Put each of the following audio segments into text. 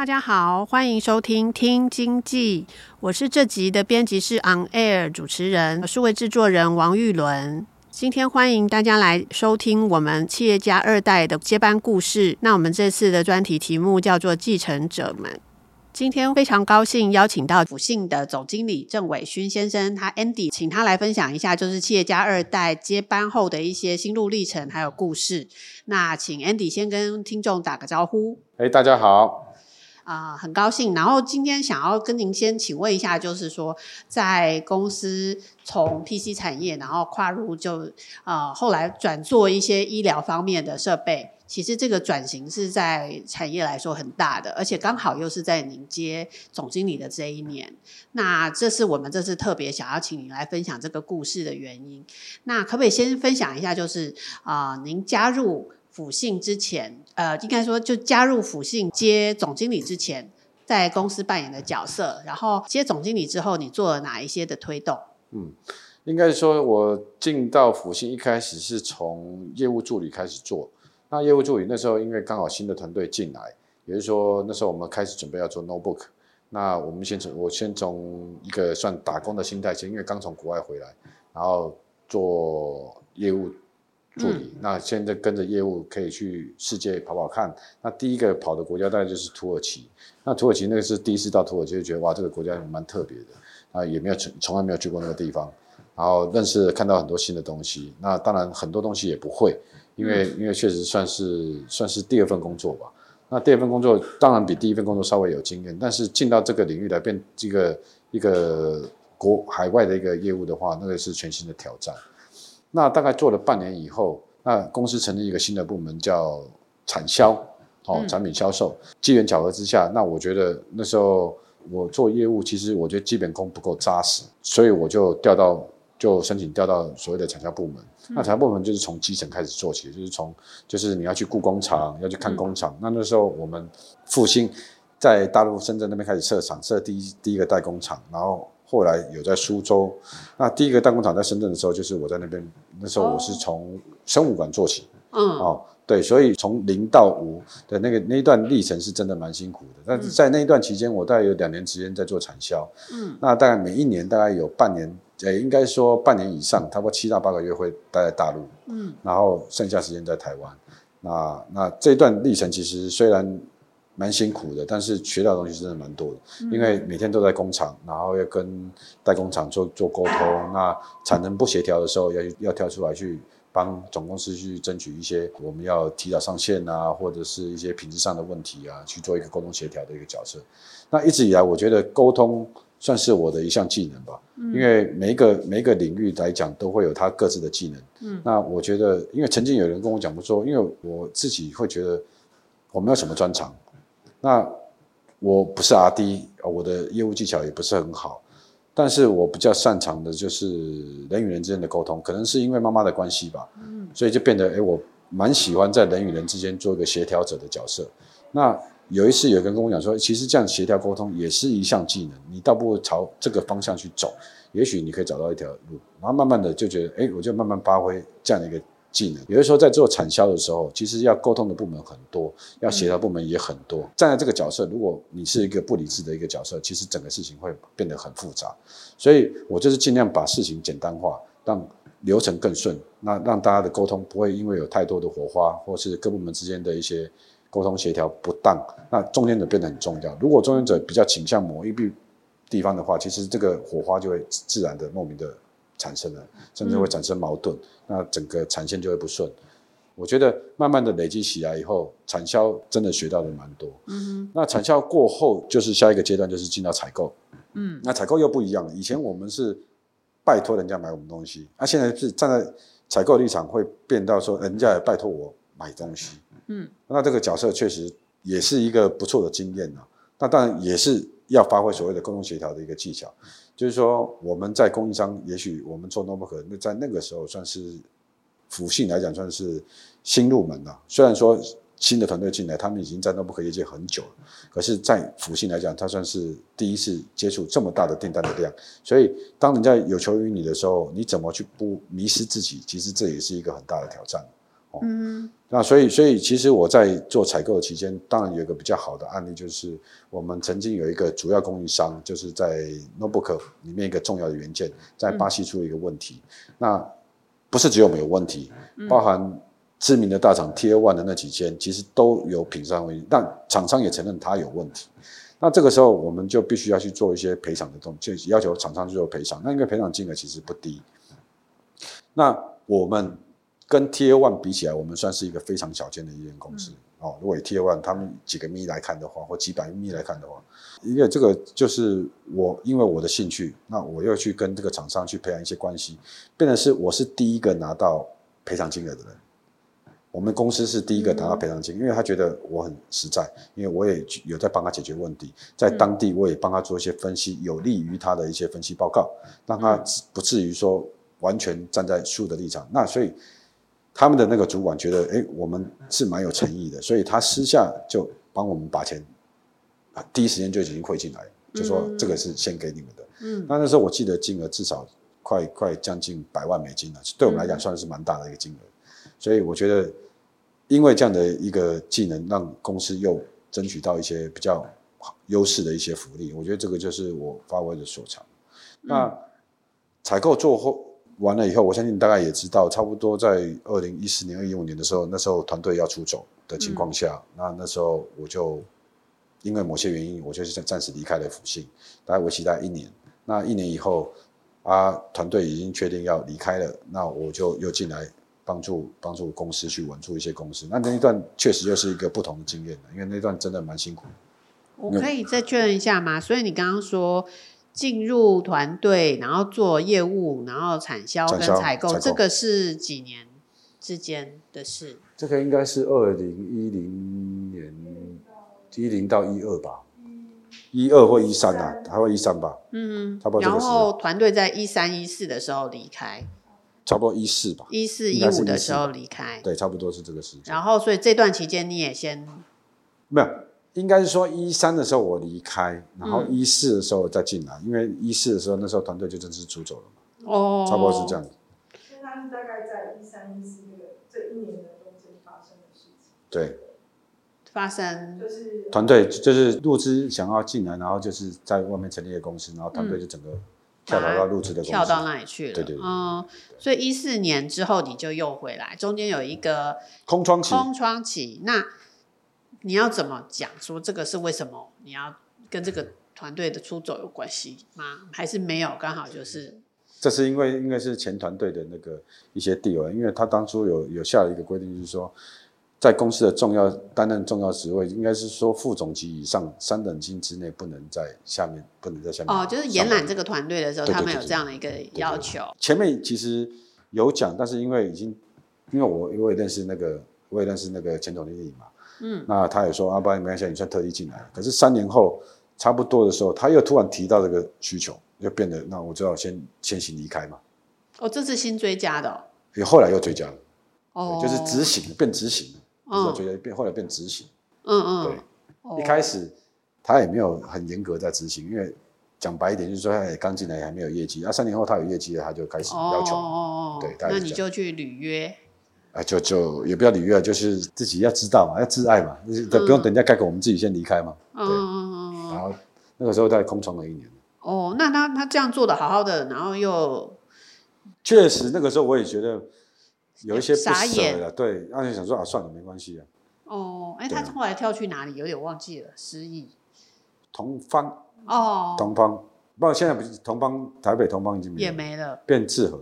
大家好，欢迎收听听经济，我是这集的编辑室 On Air 主持人，数位制作人王玉伦。今天欢迎大家来收听我们企业家二代的接班故事。那我们这次的专题题目叫做继承者们。今天非常高兴邀请到辅信的总经理郑伟勋先生，他 Andy，请他来分享一下，就是企业家二代接班后的一些心路历程还有故事。那请 Andy 先跟听众打个招呼。哎，大家好。啊、很高兴。然后今天想要跟您先请问一下，就是说，在公司从 PC 产业，然后跨入就呃后来转做一些医疗方面的设备，其实这个转型是在产业来说很大的，而且刚好又是在您接总经理的这一年。那这是我们这次特别想要请您来分享这个故事的原因。那可不可以先分享一下，就是啊、您加入辅信之前，呃，应该说就加入辅信接总经理之前，在公司扮演的角色，然后接总经理之后，你做了哪一些的推动？嗯，应该说，我进到辅信一开始是从业务助理开始做。那业务助理那时候因为刚好新的团队进来，也就是说那时候我们开始准备要做 notebook。那我们先从我先从一个算打工的心态先，因为刚从国外回来，然后做业务。助理，那现在跟着业务可以去世界跑跑看。那第一个跑的国家大概就是土耳其。那土耳其那个是第一次到土耳其，就觉得哇，这个国家蛮特别的啊，也没有从从来没有去过那个地方，然后认识看到很多新的东西。那当然很多东西也不会，因为因为确实算是算是第二份工作吧。那第二份工作当然比第一份工作稍微有经验，但是进到这个领域来变这个一个国海外的一个业务的话，那个是全新的挑战。那大概做了半年以后，那公司成立一个新的部门叫产销，哦，产品销售。机缘巧合之下，那我觉得那时候我做业务，其实我觉得基本功不够扎实，所以我就调到就申请调到所谓的产销部门。那产销部门就是从基层开始做起，就是从就是你要去雇工厂，要去看工厂。那那时候我们复兴在大陆深圳那边开始设厂，设第一第一个代工厂，然后。后来有在苏州，那第一个弹工厂在深圳的时候，就是我在那边。那时候我是从生物馆做起，嗯，哦，对，所以从零到五的那个那一段历程是真的蛮辛苦的。但是在那一段期间，我大概有两年时间在做产销，嗯，那大概每一年大概有半年，呃，应该说半年以上，差不多七到八个月会待在大陆，嗯，然后剩下时间在台湾。那那这段历程其实虽然。蛮辛苦的，但是学到的东西真的蛮多的，因为每天都在工厂，然后要跟代工厂做做沟通，那产能不协调的时候要要跳出来去帮总公司去争取一些我们要提早上线啊，或者是一些品质上的问题啊，去做一个沟通协调的一个角色。那一直以来，我觉得沟通算是我的一项技能吧，因为每一个每一个领域来讲都会有它各自的技能。嗯，那我觉得，因为曾经有人跟我讲过说，因为我自己会觉得我没有什么专长。那我不是 RD，我的业务技巧也不是很好，但是我比较擅长的就是人与人之间的沟通，可能是因为妈妈的关系吧，嗯，所以就变得诶，我蛮喜欢在人与人之间做一个协调者的角色。那有一次有人跟我讲说，其实这样协调沟通也是一项技能，你倒不如朝这个方向去走，也许你可以找到一条路。然后慢慢的就觉得，诶，我就慢慢发挥这样的一个。技能，有的时候在做产销的时候，其实要沟通的部门很多，要协调部门也很多。站在这个角色，如果你是一个不理智的一个角色，其实整个事情会变得很复杂。所以我就是尽量把事情简单化，让流程更顺，那让大家的沟通不会因为有太多的火花，或是各部门之间的一些沟通协调不当，那中间者变得很重要。如果中间者比较倾向某一地地方的话，其实这个火花就会自然的莫名的产生了，甚至会产生矛盾，嗯、那整个产线就会不顺。我觉得慢慢的累积起来以后，产销真的学到的蛮多。嗯哼，那产销过后就是下一个阶段，就是进到采购。嗯，那采购又不一样了。以前我们是拜托人家买我们东西，那、啊、现在是站在采购立场，会变到说人家也拜托我买东西。嗯，那这个角色确实也是一个不错的经验啊。那当然也是要发挥所谓的沟通协调的一个技巧，就是说我们在供应商，也许我们做 notebook，那在那个时候算是辅信来讲算是新入门了。虽然说新的团队进来，他们已经在 notebook 业界很久了，可是，在辅信来讲，他算是第一次接触这么大的订单的量。所以，当人家有求于你的时候，你怎么去不迷失自己？其实这也是一个很大的挑战。嗯，那所以，所以其实我在做采购的期间，当然有一个比较好的案例，就是我们曾经有一个主要供应商，就是在 notebook 里面一个重要的元件，在巴西出了一个问题。嗯、那不是只有我们有问题，包含知名的大厂 Tier One 的那几间，其实都有品质问题，但厂商也承认它有问题。那这个时候，我们就必须要去做一些赔偿的动作，就要求厂商去做赔偿。那因为赔偿金额其实不低，那我们。跟 Tier One 比起来，我们算是一个非常小间的一间公司，嗯、哦。如果以 Tier One 他们几个米来看的话，或几百米来看的话，因为这个就是我因为我的兴趣，那我又去跟这个厂商去培养一些关系，变成是我是第一个拿到赔偿金额的人。我们公司是第一个拿到赔偿金，嗯、因为他觉得我很实在，因为我也有在帮他解决问题，在当地我也帮他做一些分析，有利于他的一些分析报告，让他不至于说完全站在输的立场。那所以。他们的那个主管觉得，哎，我们是蛮有诚意的，所以他私下就帮我们把钱，第一时间就已经汇进来，就说这个是先给你们的。嗯，那那时候我记得金额至少快快将近百万美金了，对我们来讲算是蛮大的一个金额。所以我觉得，因为这样的一个技能，让公司又争取到一些比较优势的一些福利，我觉得这个就是我发挥的所长。那采购做后。完了以后，我相信大概也知道，差不多在二零一四年、二零一五年的时候，那时候团队要出走的情况下，嗯、那那时候我就因为某些原因，我就是暂时离开了辅信，大概为期大概一年。那一年以后，啊，团队已经确定要离开了，那我就又进来帮助帮助公司去稳住一些公司。那那一段确实又是一个不同的经验，因为那段真的蛮辛苦。我可以再确认一下吗？所以你刚刚说。进入团队，然后做业务，然后产销跟采购，这个是几年之间的事？这个应该是二零一零年一零到一二吧，一二或一三啊，还会一三吧？嗯，差不多。然后团队在一三一四的时候离开，差不多一四吧，一四一五的时候离开，对，差不多是这个时间。然后，所以这段期间你也先没有。应该是说一三的时候我离开，然后一四的时候再进来，嗯、因为一四的时候那时候团队就正式出走了嘛。哦，差不多是这样子。所以他是大概在一三一四那个这一年的中间发生的事情。对，发生就是团队就是入资想要进来，然后就是在外面成立一个公司，然后团队就整个跳槽到入资的公司，跳到那里去了。对对对。嗯，所以一四年之后你就又回来，中间有一个空窗期。空窗期，那。你要怎么讲？说这个是为什么？你要跟这个团队的出走有关系吗？还是没有？刚好就是，这是因为应该是前团队的那个一些 deal，因为他当初有有下了一个规定，就是说在公司的重要担任重要职位，应该是说副总级以上三等金之内不能在下面，不能在下面。哦，就是延揽这个团队的时候，他们有这样的一个要求。前面其实有讲，但是因为已经，因为我我也认识那个，我也认识那个前总经理嘛。嗯，那他也说啊，不然没关系，你算特地进来。可是三年后差不多的时候，他又突然提到这个需求，又变得那我就要先先行离开嘛。哦，这是新追加的，哦。也后来又追加了，哦，就是执行变执行，哦，追加变后来变执行。嗯嗯，对，哦，一开始他也没有很严格在执行，因为讲白一点就是说他也刚进来还没有业绩，那三年后他有业绩了，他就开始要求。哦哦哦，对，那你就去履约。啊，就就也不要礼遇啊，就是自己要知道嘛，要自爱嘛，就是不用等人家盖口我们自己先离开嘛。对，嗯、然后那个时候在空窗了一年。哦，那他他这样做的好好的，然后又确实那个时候我也觉得有一些不舍了，对，那就想说啊，算了，没关系啊。哦，哎，他后来跳去哪里？有点忘记了，失忆。同方哦，同方不过现在不是同方台北同方已经没也没了，变智和，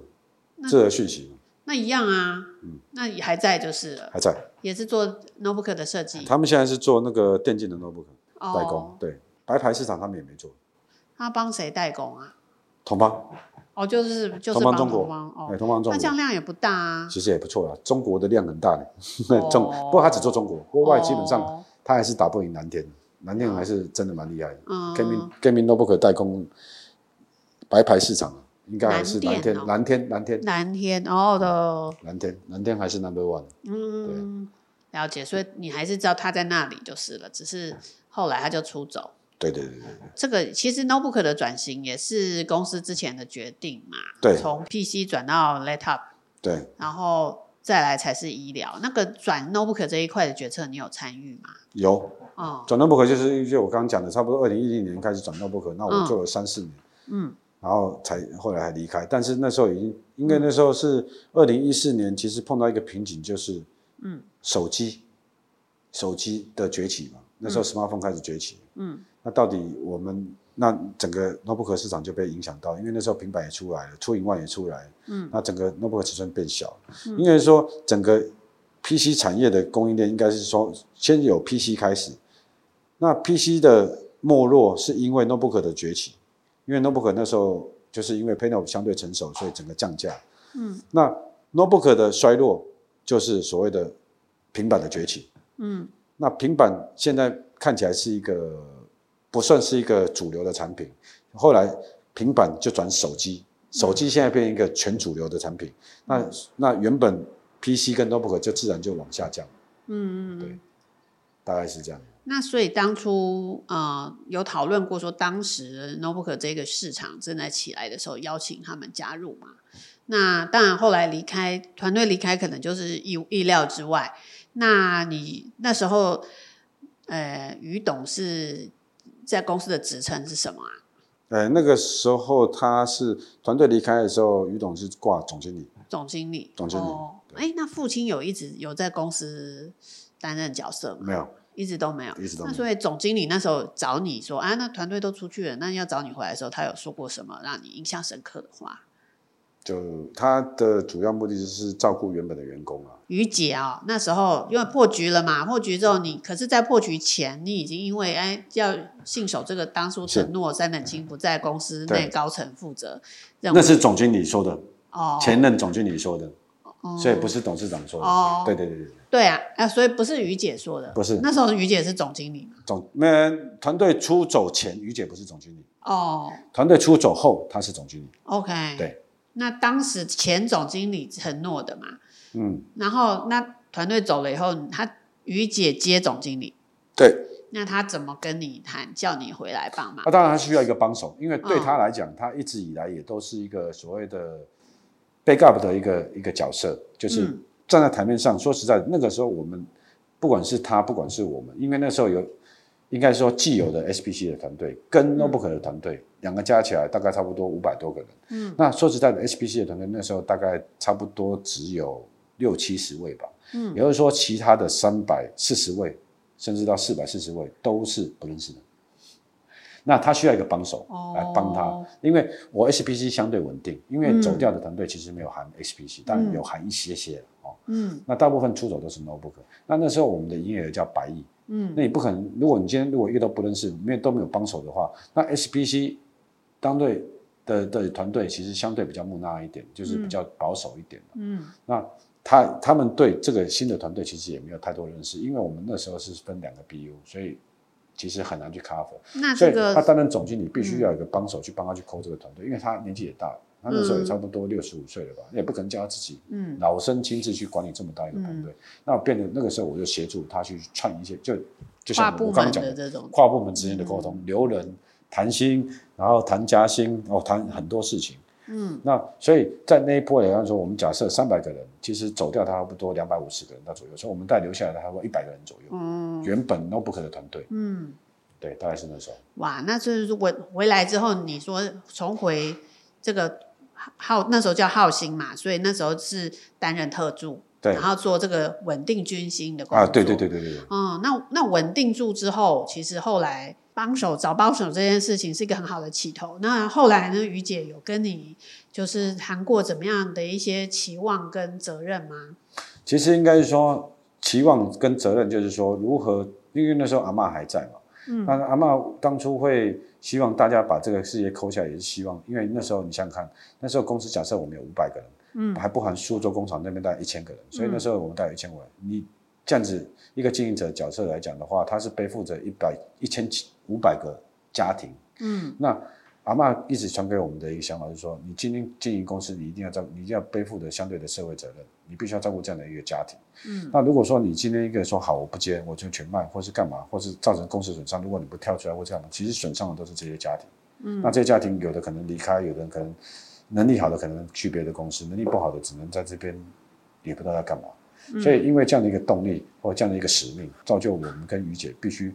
那智和讯息那一样啊，嗯。那也还在就是了，还在，也是做 notebook 的设计，他们现在是做那个电竞的 notebook 哦。代工，对，白牌市场他们也没做，他帮谁代工啊？同邦，哦，就是就是帮中国。哎，，同邦中那这样。量也不大啊，其实也不错啊，中国的量很大呢。哦。中不过他只做中国，国外基本上哦。他还是打不赢南天，南天还是真的蛮厉害的。嗯。Gaming Gaming Notebook 代工白牌市场啊应该还是蓝天蓝天蓝天蓝天。哦的，蓝天蓝天还是 Number One。嗯，了解，所以你还是知道他在那里就是了，只是后来他就出走。对对对对对，这个其实 notebook 的转型也是公司之前的决定嘛，对。从 PC 转到 laptop，对。然后再来才是医疗。那个转 notebook 这一块的决策，你有参与吗？有。哦，转 Notebook 就是就我刚刚讲的，差不多二零一零年开始转 Notebook，那我做了三四年，嗯，然后才后来还离开。但是那时候已经，应该那时候是二零一四年，其实碰到一个瓶颈，就是嗯。手机手机的崛起嘛，那时候 smartphone 开始崛起，嗯。那到底我们那整个 notebook 市场就被影响到，因为那时候平板也出来了，出 in one 也出来，嗯，那整个 notebook 尺寸变小，应该说整个 PC 产业的供应链应该是说先有 PC 开始，那 PC 的没落是因为 notebook 的崛起，因为 notebook 那时候就是因为 panel 相对成熟，所以整个降价，嗯，那 notebook 的衰落就是所谓的平板的崛起，嗯。那平板现在看起来是一个不算是一个主流的产品，后来平板就转手机，手机现在变一个全主流的产品，那那原本 PC 跟 notebook 就自然就往下降，嗯嗯，对大概是这样。那所以当初呃有讨论过说，当时 notebook 这个市场正在起来的时候，邀请他们加入嘛。那当然后来离开团队离开，可能就是意意料之外。那你那时候呃于董是在公司的职称是什么啊？呃，那个时候他是团队离开的时候，于董是挂总经理，总经理。总经理哦，哎，那父亲有一直有在公司担任角色吗？没有，一直都没有，一直都没有那所以总经理那时候找你说啊，那团队都出去了，那要找你回来的时候，他有说过什么让你印象深刻的话？就他的主要目的就是照顾原本的员工啊。于姐啊、那时候因为破局了嘛，破局之后你可是，在破局前，你已经因为哎要信守这个当初承诺，三等亲不在公司内高层负责那是总经理说的，哦前任总经理说的，哦所以不是董事长说的。哦对对对对。对啊，啊，所以不是于姐说的，不是那时候于姐是总经理嘛？总那团队出走前，于姐不是总经理；哦团队出走后，她是总经理。，OK，对，那当时前总经理承诺的嘛，嗯，然后那团队走了以后，他于姐接总经理，对。那他怎么跟你谈，叫你回来帮忙那、？当然，他需要一个帮手，因为对嗯他来讲，他一直以来也都是一个所谓的 backup 的一个一个角色，就是嗯站在台面上。说实在的，那个时候我们不管是他，不管是我们，因为那时候有应该说既有的 SPC 的团队跟 Notebook 的团队，两个加起来大概差不多五百多个人。嗯，那说实在的，SPC 的团队那时候大概差不多只有六七十位吧，嗯也就是说，其他的三百四十位，甚至到四百四十位都是不认识的。那他需要一个帮手来帮他，哦因为我 SPC 相对稳定，因为走掉的团队其实没有含 SPC，、当然有含一些些哦。嗯。那大部分出走都是 Notebook。那那时候我们的营业额叫百亿，嗯。那你不可能，如果你今天如果一个都不认识，没有都没有帮手的话，那 SPC 当队的的团队其实相对比较木讷一点，就是比较保守一点的。嗯。那他他们对这个新的团队其实也没有太多认识，因为我们那时候是分两个 BU，所以其实很难去 cover。所以那这个他担任总经理必须要有一个帮手去帮他去抠这个团队，因为他年纪也大了，他那时候也差不多六十五岁了吧，也不可能叫他自己嗯老生亲自去管理这么大一个团队。那我变得那个时候我就协助他去串一些，就就像我刚刚讲的的这种跨部门之间的沟通，留人、谈薪，然后谈加薪，哦，谈很多事情。嗯那所以在那一波来说，我们假设三百个人，其实走掉差不多两百五十个人到左右，所以我们带留下来的差不多一百个人左右。嗯原本 Notebook 的团队，嗯，对，大概是那时候。哇，那就是回回来之后，你说重回这个浩那时候叫浩星嘛，所以那时候是担任特助，对然后做这个稳定军心的工作啊，对对对对对对。嗯，那那稳定住之后，其实后来帮手找帮手这件事情是一个很好的起头。那后来呢，于姐有跟你就是谈过怎么样的一些期望跟责任吗？其实应该是说期望跟责任，就是说如何，因为那时候阿妈还在嘛。嗯，那阿妈当初会希望大家把这个事业抠下来，也是希望，因为那时候你想想看，那时候公司假设我们有五百个人，嗯，还不含苏州工厂那边大概一千个人，所以那时候我们大概一千个人。你这样子一个经营者角色来讲的话，他是背负着一百一千五百个家庭，嗯，那。阿嬷一直传给我们的一个想法就是说，你今天经营公司，你一定要照，你一定要背负的相对的社会责任，你必须要照顾这样的一个家庭。嗯，那如果说你今天一个说好我不接，我就全卖，或是干嘛，或是造成公司损伤，如果你不跳出来或这样，其实损伤的都是这些家庭。嗯，那这些家庭有的可能离开，有的人可能能力好的可能去别的公司，能力不好的只能在这边，也不知道要干嘛。嗯，所以因为这样的一个动力或这样的一个使命，造就我们跟于姐必须。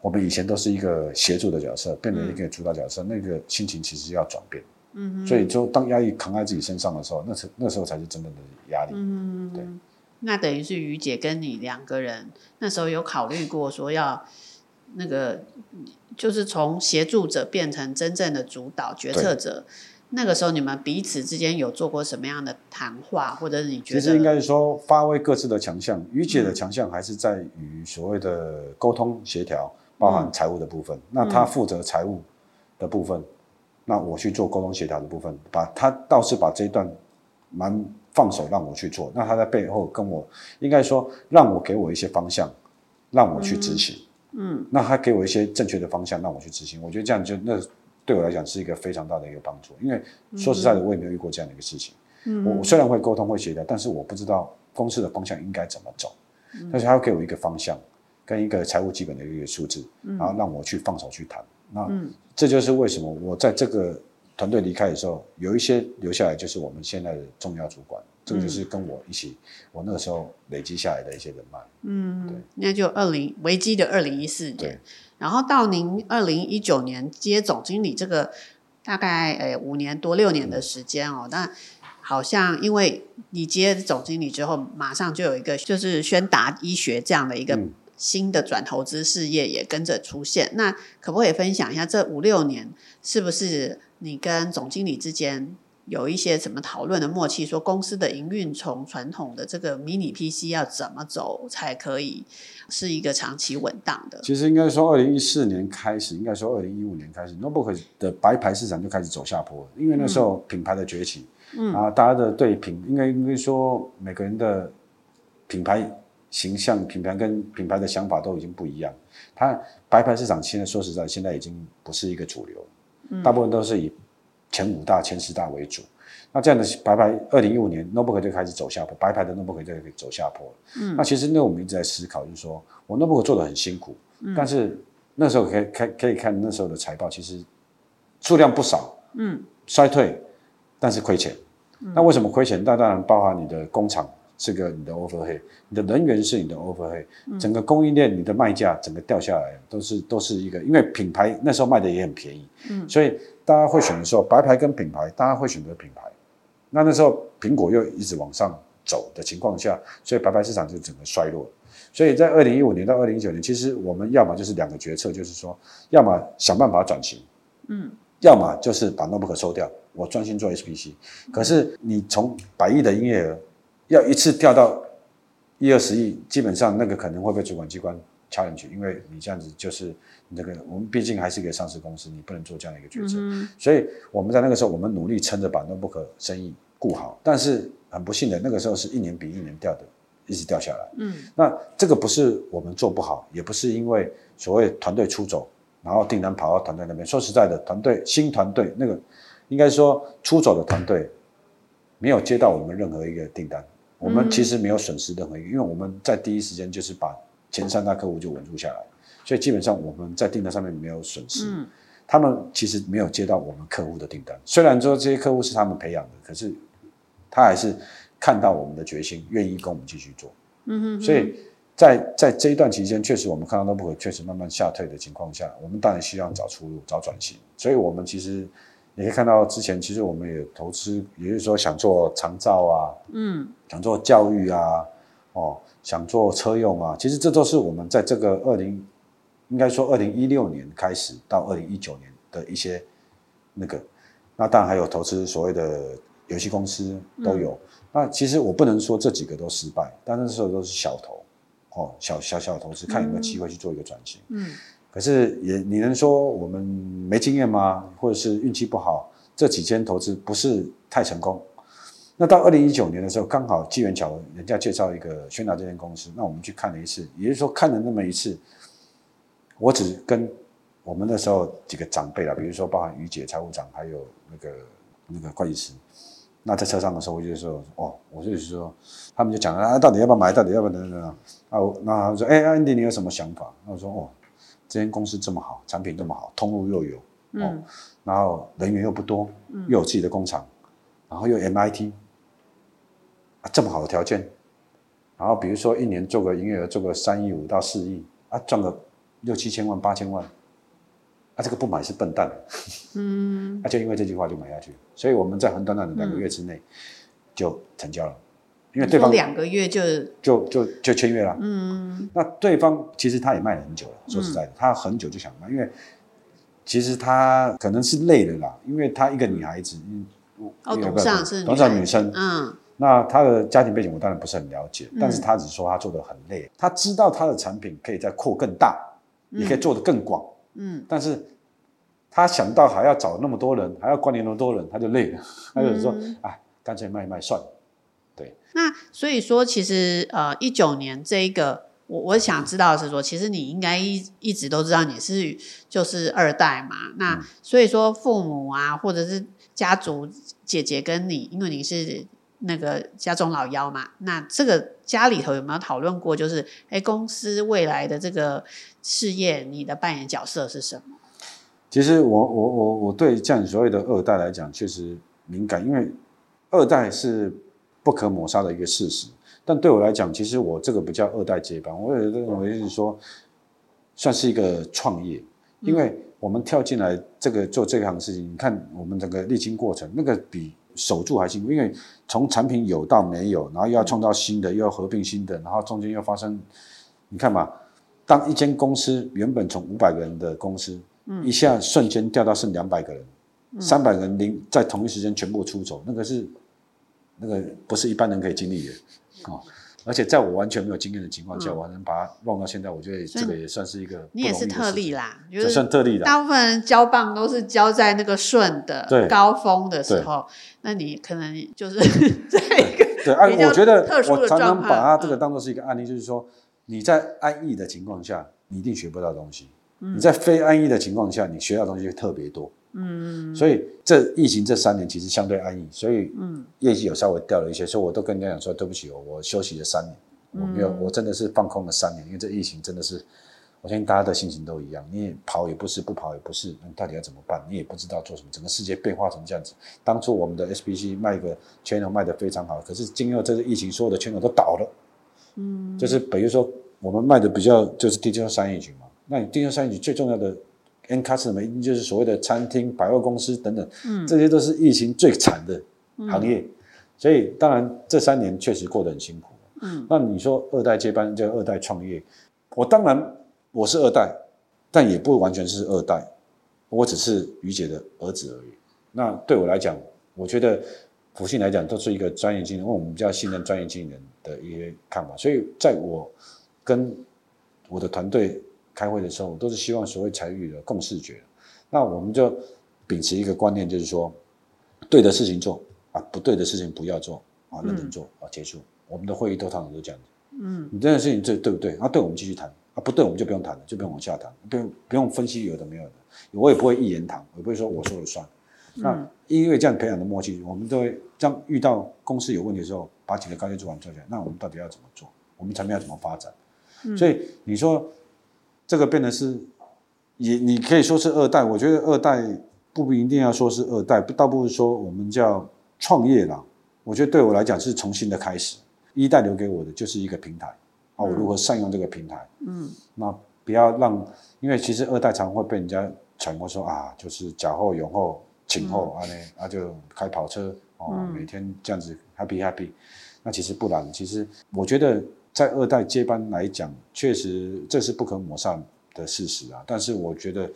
我们以前都是一个协助的角色，变成一个主导角色，嗯、那个心情其实要转变。嗯哼，所以就当压力扛在自己身上的时候，那时那时候才是真正的压力。嗯，对。那等于是于姐跟你两个人那时候有考虑过说要那个，就是从协助者变成真正的主导决策者。那个时候你们彼此之间有做过什么样的谈话，或者是你觉得？其实应该是说发挥各自的强项。于姐的强项还是在于所谓的沟通协调。包含财务的部分，嗯、那他负责财务的部分，嗯、那我去做沟通协调的部分，把他倒是把这一段蛮放手让我去做，那他在背后跟我应该说让我给我一些方向，让我去执行，嗯，那他给我一些正确的方向让我去执行，我觉得这样就那对我来讲是一个非常大的一个帮助，因为说实在的我也没有遇过这样的一个事情，嗯，我虽然会沟通会协调，但是我不知道公司的方向应该怎么走，嗯、但是他要给我一个方向。跟一个财务基本的一个数字，然后让我去放手去谈。嗯、那这就是为什么我在这个团队离开的时候，有一些留下来，就是我们现在的重要主管。这个就是跟我一起，我那个时候累积下来的一些人脉。嗯，对。那就二零危机的二零一四年，然后到您二零一九年接总经理，这个大概诶五年多六年的时间哦。那、嗯、好像因为你接总经理之后，马上就有一个就是宣达医学这样的一个。嗯新的转投资事业也跟着出现，那可不可以分享一下这五六年是不是你跟总经理之间有一些什么讨论的默契？说公司的营运从传统的这个迷你 PC 要怎么走才可以是一个长期稳当的？其实应该说，二零一四年开始，应该说二零一五年开始，Notebook 的白牌市场就开始走下坡，因为那时候品牌的崛起，嗯啊，大家的对品应该应该说每个人的品牌。形象、品牌跟品牌的想法都已经不一样。它白牌市场现在说实在，现在已经不是一个主流，嗯、大部分都是以前五大、前十大为主。那这样的白牌，二零一五年 Notebook 就开始走下坡，白牌的 Notebook 就可以走下坡了。嗯，那其实那我们一直在思考，就是说我 Notebook 做的很辛苦，嗯、但是那时候可以看可以看那时候的财报，其实数量不少，嗯，衰退，但是亏钱。嗯、那为什么亏钱？那当然包含你的工厂。这个你的 overhead，你的人员是你的 overhead，整个供应链你的卖价整个掉下来，都是都是一个，因为品牌那时候卖的也很便宜，嗯，所以大家会选的时候，白牌跟品牌，大家会选择品牌。那那时候苹果又一直往上走的情况下，所以白牌市场就整个衰落。所以在二零一五年到二零一九年，其实我们要么就是两个决策，就是说，要么想办法转型，嗯，要么就是把 Notebook 收掉，我专心做 HPC。可是你从百亿的营业额。要一次掉到一二十亿，基本上那个可能会被主管机关敲进去，因为你这样子就是那个我们毕竟还是一个上市公司，你不能做这样的一个决策。嗯、所以我们在那个时候，我们努力撑着把 Notebook 生意顾好，但是很不幸的，那个时候是一年比一年掉的，一直掉下来。嗯，那这个不是我们做不好，也不是因为所谓团队出走，然后订单跑到团队那边。说实在的，团队新团队那个应该说出走的团队没有接到我们任何一个订单。我们其实没有损失任何一个，因为我们在第一时间就是把前三大客户就稳住下来，所以基本上我们在订单上面没有损失。嗯，他们其实没有接到我们客户的订单，虽然说这些客户是他们培养的，可是他还是看到我们的决心，愿意跟我们继续做。嗯哼，所以在在这一段期间，确实我们看到 Notebook 确实慢慢下退的情况下，我们当然希望找出路、找转型，所以我们其实。你可以看到，之前其实我们也投资，也就是说想做长照啊，嗯，想做教育啊，哦，想做车用啊，其实这都是我们在这个二零应该说二零一六年开始到二零一九年的一些那个，那当然还有投资所谓的游戏公司都有。嗯、那其实我不能说这几个都失败，但那时候都是小投，哦，小小小投资，看有没有机会去做一个转型。嗯。可是也你能说我们没经验吗？或者是运气不好？这几间投资不是太成功。那到二零一九年的时候，刚好机缘巧合，人家介绍一个宣达这间公司，那我们去看了一次，也就是说看了那么一次，我只跟我们那时候几个长辈啦，比如说包含于姐财务长，还有那个那个会计师，那在车上的时候，我就说哦，我就是说，他们就讲啊，到底要不要买，到底要不要等等啊，那他说，哎，Andy 你有什么想法？那我说哦，这间公司这么好，产品这么好，通路又有，哦、嗯，然后人员又不多，又有自己的工厂，然后又 MIT。啊，这么好的条件，然后比如说一年做个营业额做个三亿五到四亿啊，赚个六七千万八千万，啊，这个不买是笨蛋，嗯，啊，就因为这句话就买下去，所以我们在很短短的两个月之内就成交了，嗯、因为对方两个月就就就就签约了，嗯，那对方其实他也卖了很久了，说实在的，嗯、他很久就想卖，因为其实他可能是累了啦，因为他一个女孩子，嗯，哦，董事长是董事长女生，嗯。那他的家庭背景我当然不是很了解，嗯、但是他只说他做的很累，他知道他的产品可以再扩更大，嗯、也可以做的更广，嗯，但是他想到还要找那么多人，还要关联那么多人，他就累了，他就说，哎、嗯，干脆卖一卖算了，对。那所以说，其实呃，一九年这一个，我我想知道的是说，其实你应该一一直都知道你是就是二代嘛，那所以说父母啊，或者是家族姐姐跟你，因为你是。那个家中老幺嘛，那这个家里头有没有讨论过？就是，哎，公司未来的这个事业，你的扮演角色是什么？其实我我我我对这样所谓的二代来讲确实敏感，因为二代是不可抹杀的一个事实。但对我来讲，其实我这个不叫二代接班，我也认为是说，算是一个创业，因为我们跳进来这个做这行事情，你看我们整个历经过程，那个比。守住还辛苦，因为从产品有到没有，然后又要创造新的，又要合并新的，然后中间又发生，你看嘛，当一间公司原本从五百个人的公司，嗯，一下瞬间掉到剩两百个人，三百、嗯、人零在同一时间全部出走，那个是那个不是一般人可以经历的，哦。而且在我完全没有经验的情况下，嗯、我还能把它弄到现在，我觉得这个也算是一个你也是特例啦，就算特例的。大部分人交棒都是交在那个顺的高峰的时候，那你可能就是 在一个对，按我觉得我常常把它这个当做是一个案例，就是说你在安逸的情况下，你一定学不到东西；嗯、你在非安逸的情况下，你学到东西会特别多。嗯，所以这疫情这三年其实相对安逸，所以嗯，业绩有稍微掉了一些，所以我都跟人家讲说对不起，我我休息了三年，我没有，我真的是放空了三年，因为这疫情真的是，我相信大家的心情都一样，你也跑也不是，不跑也不是，那到底要怎么办？你也不知道做什么，整个世界变化成这样子。当初我们的 SBC 卖个 channel 卖的非常好，可是经过这个疫情，所有的 channel 都倒了。嗯，就是比如说我们卖的比较就是 digital signage 嘛，那你 digital signage 最重要的。End customer 一定就是所谓的餐厅、百货公司等等，嗯，这些都是疫情最惨的行业，嗯、所以当然这三年确实过得很辛苦。嗯，那你说二代接班叫二代创业，我当然我是二代，但也不完全是二代，我只是于姐的儿子而已。那对我来讲，我觉得普信来讲都是一个专业经理，因为我们比较信任专业经理人的一些看法，所以在我跟我的团队。开会的时候，我都是希望所谓财育的共视觉。那我们就秉持一个观念，就是说，对的事情做啊，不对的事情不要做啊，认真做啊，结束。我们的会议都常常都这样子。嗯，你这件事情对对不对？啊，对，我们继续谈啊，不对，我们就不用谈了，就不用往下谈，不用不用分析有的没有的。我也不会一言堂，我不会说我说了算。嗯、那因为这样培养的默契，我们都会这样遇到公司有问题的时候，把几个高阶主管叫起来，那我们到底要怎么做？我们产品要怎么发展？嗯、所以你说。这个变得是，也你可以说是二代。我觉得二代不一定要说是二代，倒不如说我们叫创业啦。我觉得对我来讲是重新的开始。一代留给我的就是一个平台，啊，我如何善用这个平台？嗯，那不要让，因为其实二代常会被人家揣摩说啊，就是假后永后请后啊那，啊就开跑车哦，每天这样子 happy happy。那其实不然，其实我觉得。在二代接班来讲，确实这是不可抹杀的事实啊。但是我觉得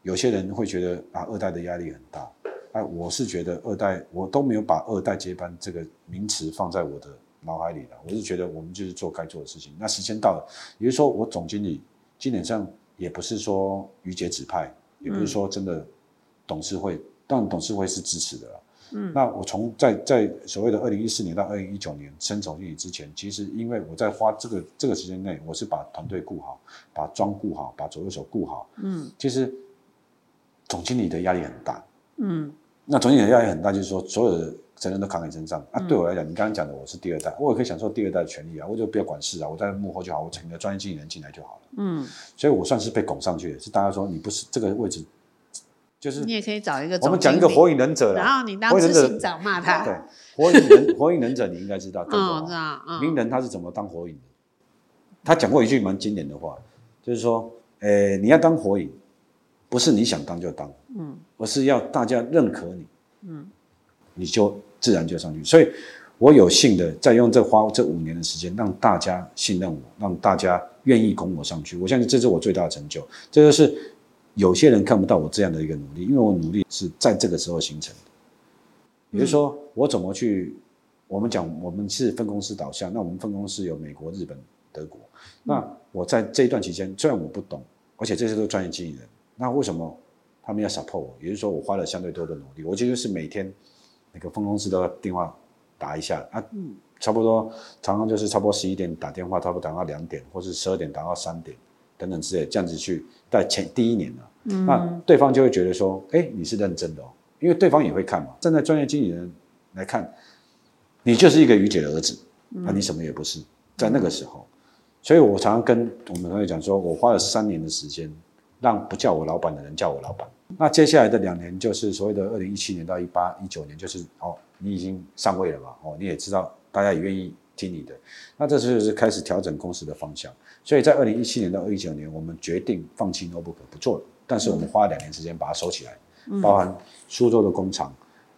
有些人会觉得啊，二代的压力很大。哎，我是觉得二代我都没有把二代接班这个名词放在我的脑海里了。我是觉得我们就是做该做的事情。那时间到了，也就是说，我总经理基本上也不是说于姐指派，也不是说真的董事会，当然董事会是支持的。嗯，那我从在在所谓的二零一四年到二零一九年升总经理之前，其实因为我在花这个这个时间内，我是把团队顾好，把庄顾好，把左右手顾好。嗯，其实总经理的压力很大。嗯。那总经理的压力很大，就是说所有的责任都扛在身上。啊，对我来讲，你刚刚讲的我是第二代，我也可以享受第二代的权利啊，我就不要管事啊，我在幕后就好，我请个专业经理人进来就好了。嗯，所以我算是被拱上去的，是大家说你不是这个位置，就是你也可以找一个，我们讲一个火影忍者，然后你当执行长骂他。对，火影忍火影忍者你应该知道，嗯，知道。鸣人他是怎么当火影的？他讲过一句蛮经典的话，就是说，诶，你要当火影。不是你想当就当，嗯，而是要大家认可你，嗯，你就自然就上去。所以，我有幸的在用这花这五年的时间，让大家信任我，让大家愿意拱我上去。我相信这是我最大的成就。这就是有些人看不到我这样的一个努力，因为我努力是在这个时候形成的。也就是说，我怎么去？我们讲我们是分公司导向，那我们分公司有美国、日本、德国。那我在这一段期间，虽然我不懂，而且这些都是专业经理人。那为什么他们要 support 我？也就是说，我花了相对多的努力。我其实是每天那个分公司都要电话打一下啊，差不多常常就是差不多十一点打电话，差不多打到两点，或是十二点打到三点等等之类，这样子去在前第一年了。嗯，那对方就会觉得说，哎，你是认真的哦，因为对方也会看嘛。站在专业经理人来看，你就是一个于姐的儿子，那你什么也不是。在那个时候，所以我常常跟我们同学讲说，我花了三年的时间。让不叫我老板的人叫我老板。那接下来的两年就是所谓的二零一七年到一八一九年，就是哦，你已经上位了嘛，哦，你也知道大家也愿意听你的。那这就是开始调整公司的方向。所以在二零一七年到二零一九年，我们决定放弃 notebook 不做了。但是我们花了两年时间把它收起来，包含苏州的工厂，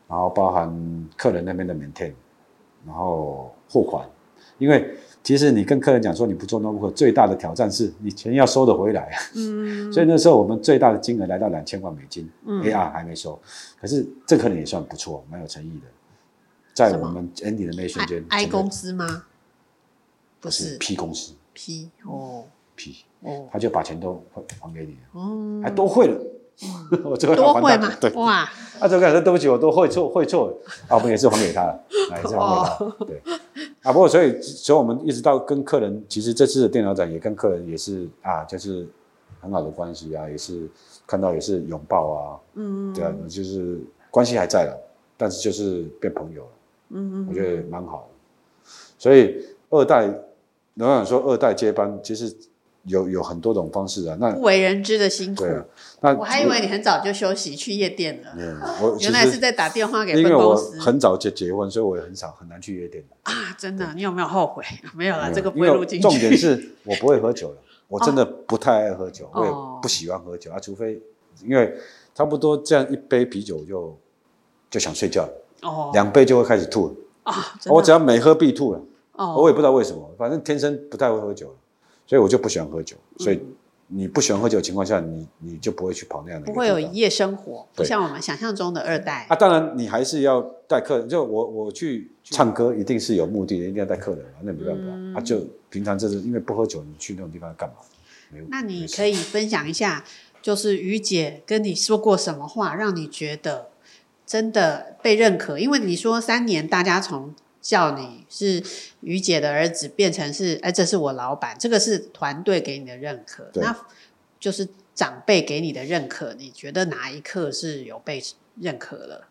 然后包含客人那边的 maintain，然后货款，因为。其实你跟客人讲说你不做 notebook，最大的挑战是你钱要收得回来。嗯，所以那时候我们最大的金额来到两千万美金，嗯，AR 还没收，可是这客人也算不错，蛮有诚意的，在我们 ending 的那一瞬间。I 公司吗？不是。P 公司。P 哦。P 哦，他就把钱都还还给你哦，还都汇了。我这个多会吗？对。哇，啊，这个说对不起，我都会错，会错，啊，我们也是还给他，也是还给他，对，啊，不过所以，所以我们一直到跟客人，其实这次的电脑展也跟客人也是啊，就是很好的关系啊，也是看到也是拥抱啊，嗯，对啊，就是关系还在了，但是就是变朋友了，嗯嗯，我觉得蛮好的，所以二代，我想说二代接班，其实。有有很多种方式啊，那不为人知的辛苦。对啊，那我还以为你很早就休息去夜店了。嗯，我 原来是在打电话给分公司。因为我很早就结婚，所以我也很少很难去夜店啊，真的，你有没有后悔？没有了，这个不会录进去。重点是我不会喝酒了，我真的不太爱喝酒，我也不喜欢喝酒啊，除非因为差不多这样一杯啤酒就就想睡觉了，哦，两杯就会开始吐了啊，我只要每喝必吐了，哦，我也不知道为什么，反正天生不太会喝酒。所以我就不喜欢喝酒，所以你不喜欢喝酒的情况下，你你就不会去跑那样的。不会有夜生活，不像我们想象中的二代。啊，当然你还是要带客人。就我我去唱歌，一定是有目的的，一定要带客人嘛，那没办法。嗯、啊，就平常就是因为不喝酒，你去那种地方干嘛？那你可以分享一下，就是于姐跟你说过什么话，让你觉得真的被认可？因为你说三年，大家从。叫你是于姐的儿子，变成是哎，这是我老板，这个是团队给你的认可，那就是长辈给你的认可。你觉得哪一刻是有被认可了？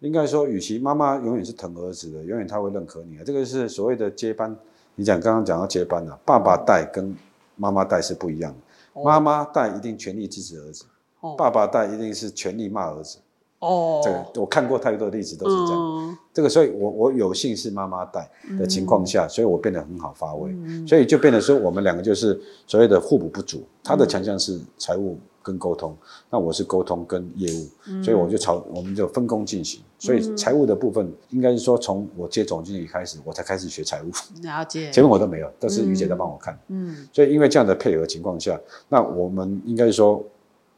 应该说，与其妈妈永远是疼儿子的，永远他会认可你啊。这个是所谓的接班。你讲刚刚讲到接班啊，爸爸带跟妈妈带是不一样的。哦、妈妈带一定全力支持儿子，哦、爸爸带一定是全力骂儿子。哦，这个我看过太多的例子都是这样。嗯、这个，所以我我有幸是妈妈带的情况下，嗯、所以我变得很好发挥，嗯、所以就变得说我们两个就是所谓的互补不足。他的强项是财务跟沟通，那我是沟通跟业务，嗯、所以我就朝我们就分工进行。所以财务的部分应该是说，从我接总经理开始，我才开始学财务。了解。前面我都没有，都是于姐在帮我看。嗯。所以因为这样的配合情况下，那我们应该是说，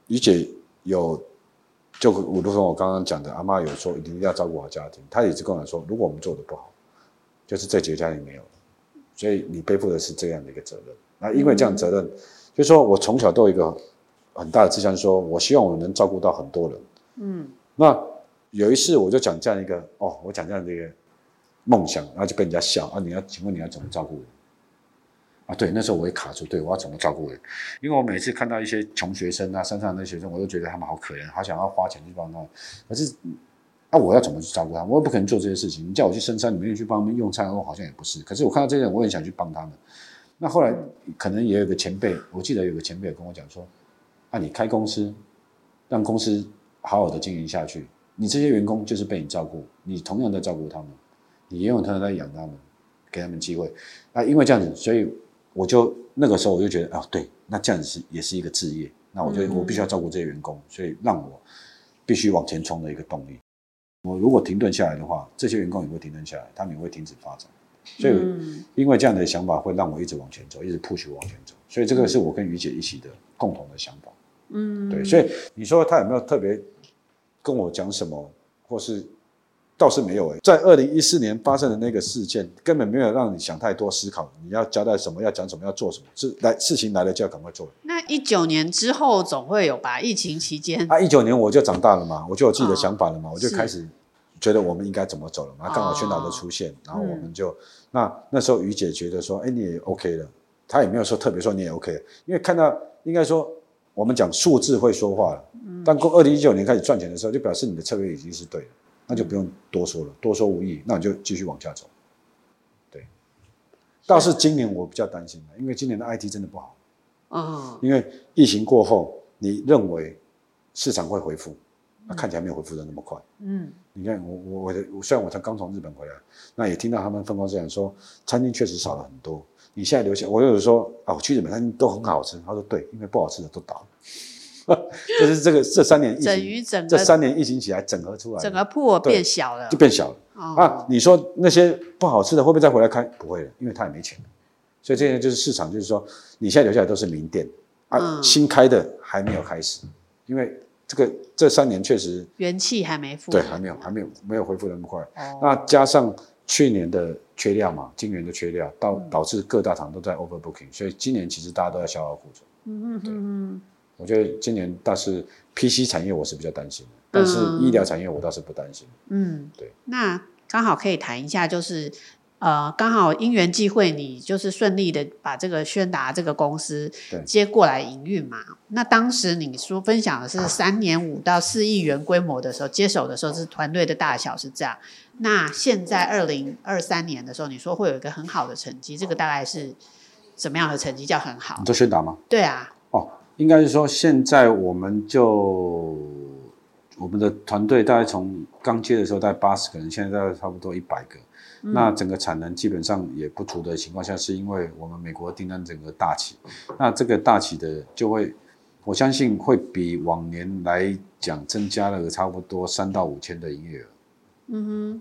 于姐有，就如同我刚刚讲的，阿妈有说一定要照顾好家庭，她也是跟我说，如果我们做的不好，就是这几个家庭没有，所以你背负的是这样的一个责任。那因为这样责任，嗯、就是说我从小都有一个很大的志向，说我希望我能照顾到很多人。嗯。那。有一次我就讲这样一个哦，我讲这样的一个梦想，然后就跟人家笑啊，你要请问你要怎么照顾人啊？对，那时候我也卡住，对，我要怎么照顾人？因为我每次看到一些穷学生啊，山上的那些学生，我都觉得他们好可怜，好想要花钱去帮他们。可是啊，我要怎么去照顾他们？我也不可能做这些事情。你叫我去深山里面去帮他们用餐，我好像也不是。可是我看到这些人，我也想去帮他们。那后来可能也有个前辈，我记得有个前辈跟我讲说：啊，你开公司，让公司好好的经营下去。你这些员工就是被你照顾，你同样在照顾他们，你也有同样在养他们，给他们机会。啊，因为这样子，所以我就那个时候我就觉得，啊，对，那这样子是也是一个置业。那我就我必须要照顾这些员工，所以让我必须往前冲的一个动力。我如果停顿下来的话，这些员工也会停顿下来，他们也会停止发展。所以，因为这样的想法会让我一直往前走，一直 push 往前走。所以这个是我跟于姐一起的共同的想法。嗯，对。所以你说他有没有特别？跟我讲什么，或是倒是没有诶，在二零一四年发生的那个事件，根本没有让你想太多思考，你要交代什么，要讲什么，要做什么，是来事情来了就要赶快做。那一九年之后总会有吧？疫情期间啊，一九年我就长大了嘛，我就有自己的想法了嘛，哦、我就开始觉得我们应该怎么走了嘛。刚好宣导的出现，哦、然后我们就、嗯、那那时候于姐觉得说，哎，你也 OK 了，她也没有说特别说你也 OK 了，因为看到应该说。我们讲数字会说话了，嗯，但过二零一九年开始赚钱的时候，就表示你的策略已经是对了，那就不用多说了，多说无益，那你就继续往下走。对，倒是今年我比较担心的，因为今年的 IT 真的不好。哦，因为疫情过后，你认为市场会恢复，那看起来没有恢复的那么快。嗯，你看我我我虽然我才刚从日本回来，那也听到他们分公司讲说，餐厅确实少了很多。你现在留下，我有说啊，我去日本餐厅都很好吃。他说对，因为不好吃的都倒了。就是这个这三年疫情，这三年疫情起来整合出来，整个铺变小了，就变小了。哦、啊，你说那些不好吃的会不会再回来开？不会了，因为他也没钱。所以这些就是市场，就是说你现在留下来都是名店啊，嗯、新开的还没有开始，因为这个这三年确实元气还没复，对，还没有还没有没有恢复那么快。哦、那加上。去年的缺料嘛，今年的缺料，导导致各大厂都在 overbooking，所以今年其实大家都在消耗库存。嗯嗯嗯，我觉得今年倒是 PC 产业我是比较担心的，但是医疗产业我倒是不担心。嗯，对。那刚好可以谈一下，就是。呃，刚好因缘际会，你就是顺利的把这个宣达这个公司接过来营运嘛。那当时你说分享的是三年五到四亿元规模的时候，接手的时候是团队的大小是这样。那现在二零二三年的时候，你说会有一个很好的成绩，这个大概是什么样的成绩叫很好？你做宣达吗？对啊。哦，应该是说现在我们就我们的团队大概从刚接的时候大概八十个人，现在大概差不多一百个。那整个产能基本上也不足的情况下，是因为我们美国订单整个大起，那这个大起的就会，我相信会比往年来讲增加了差不多三到五千的营业额。嗯哼，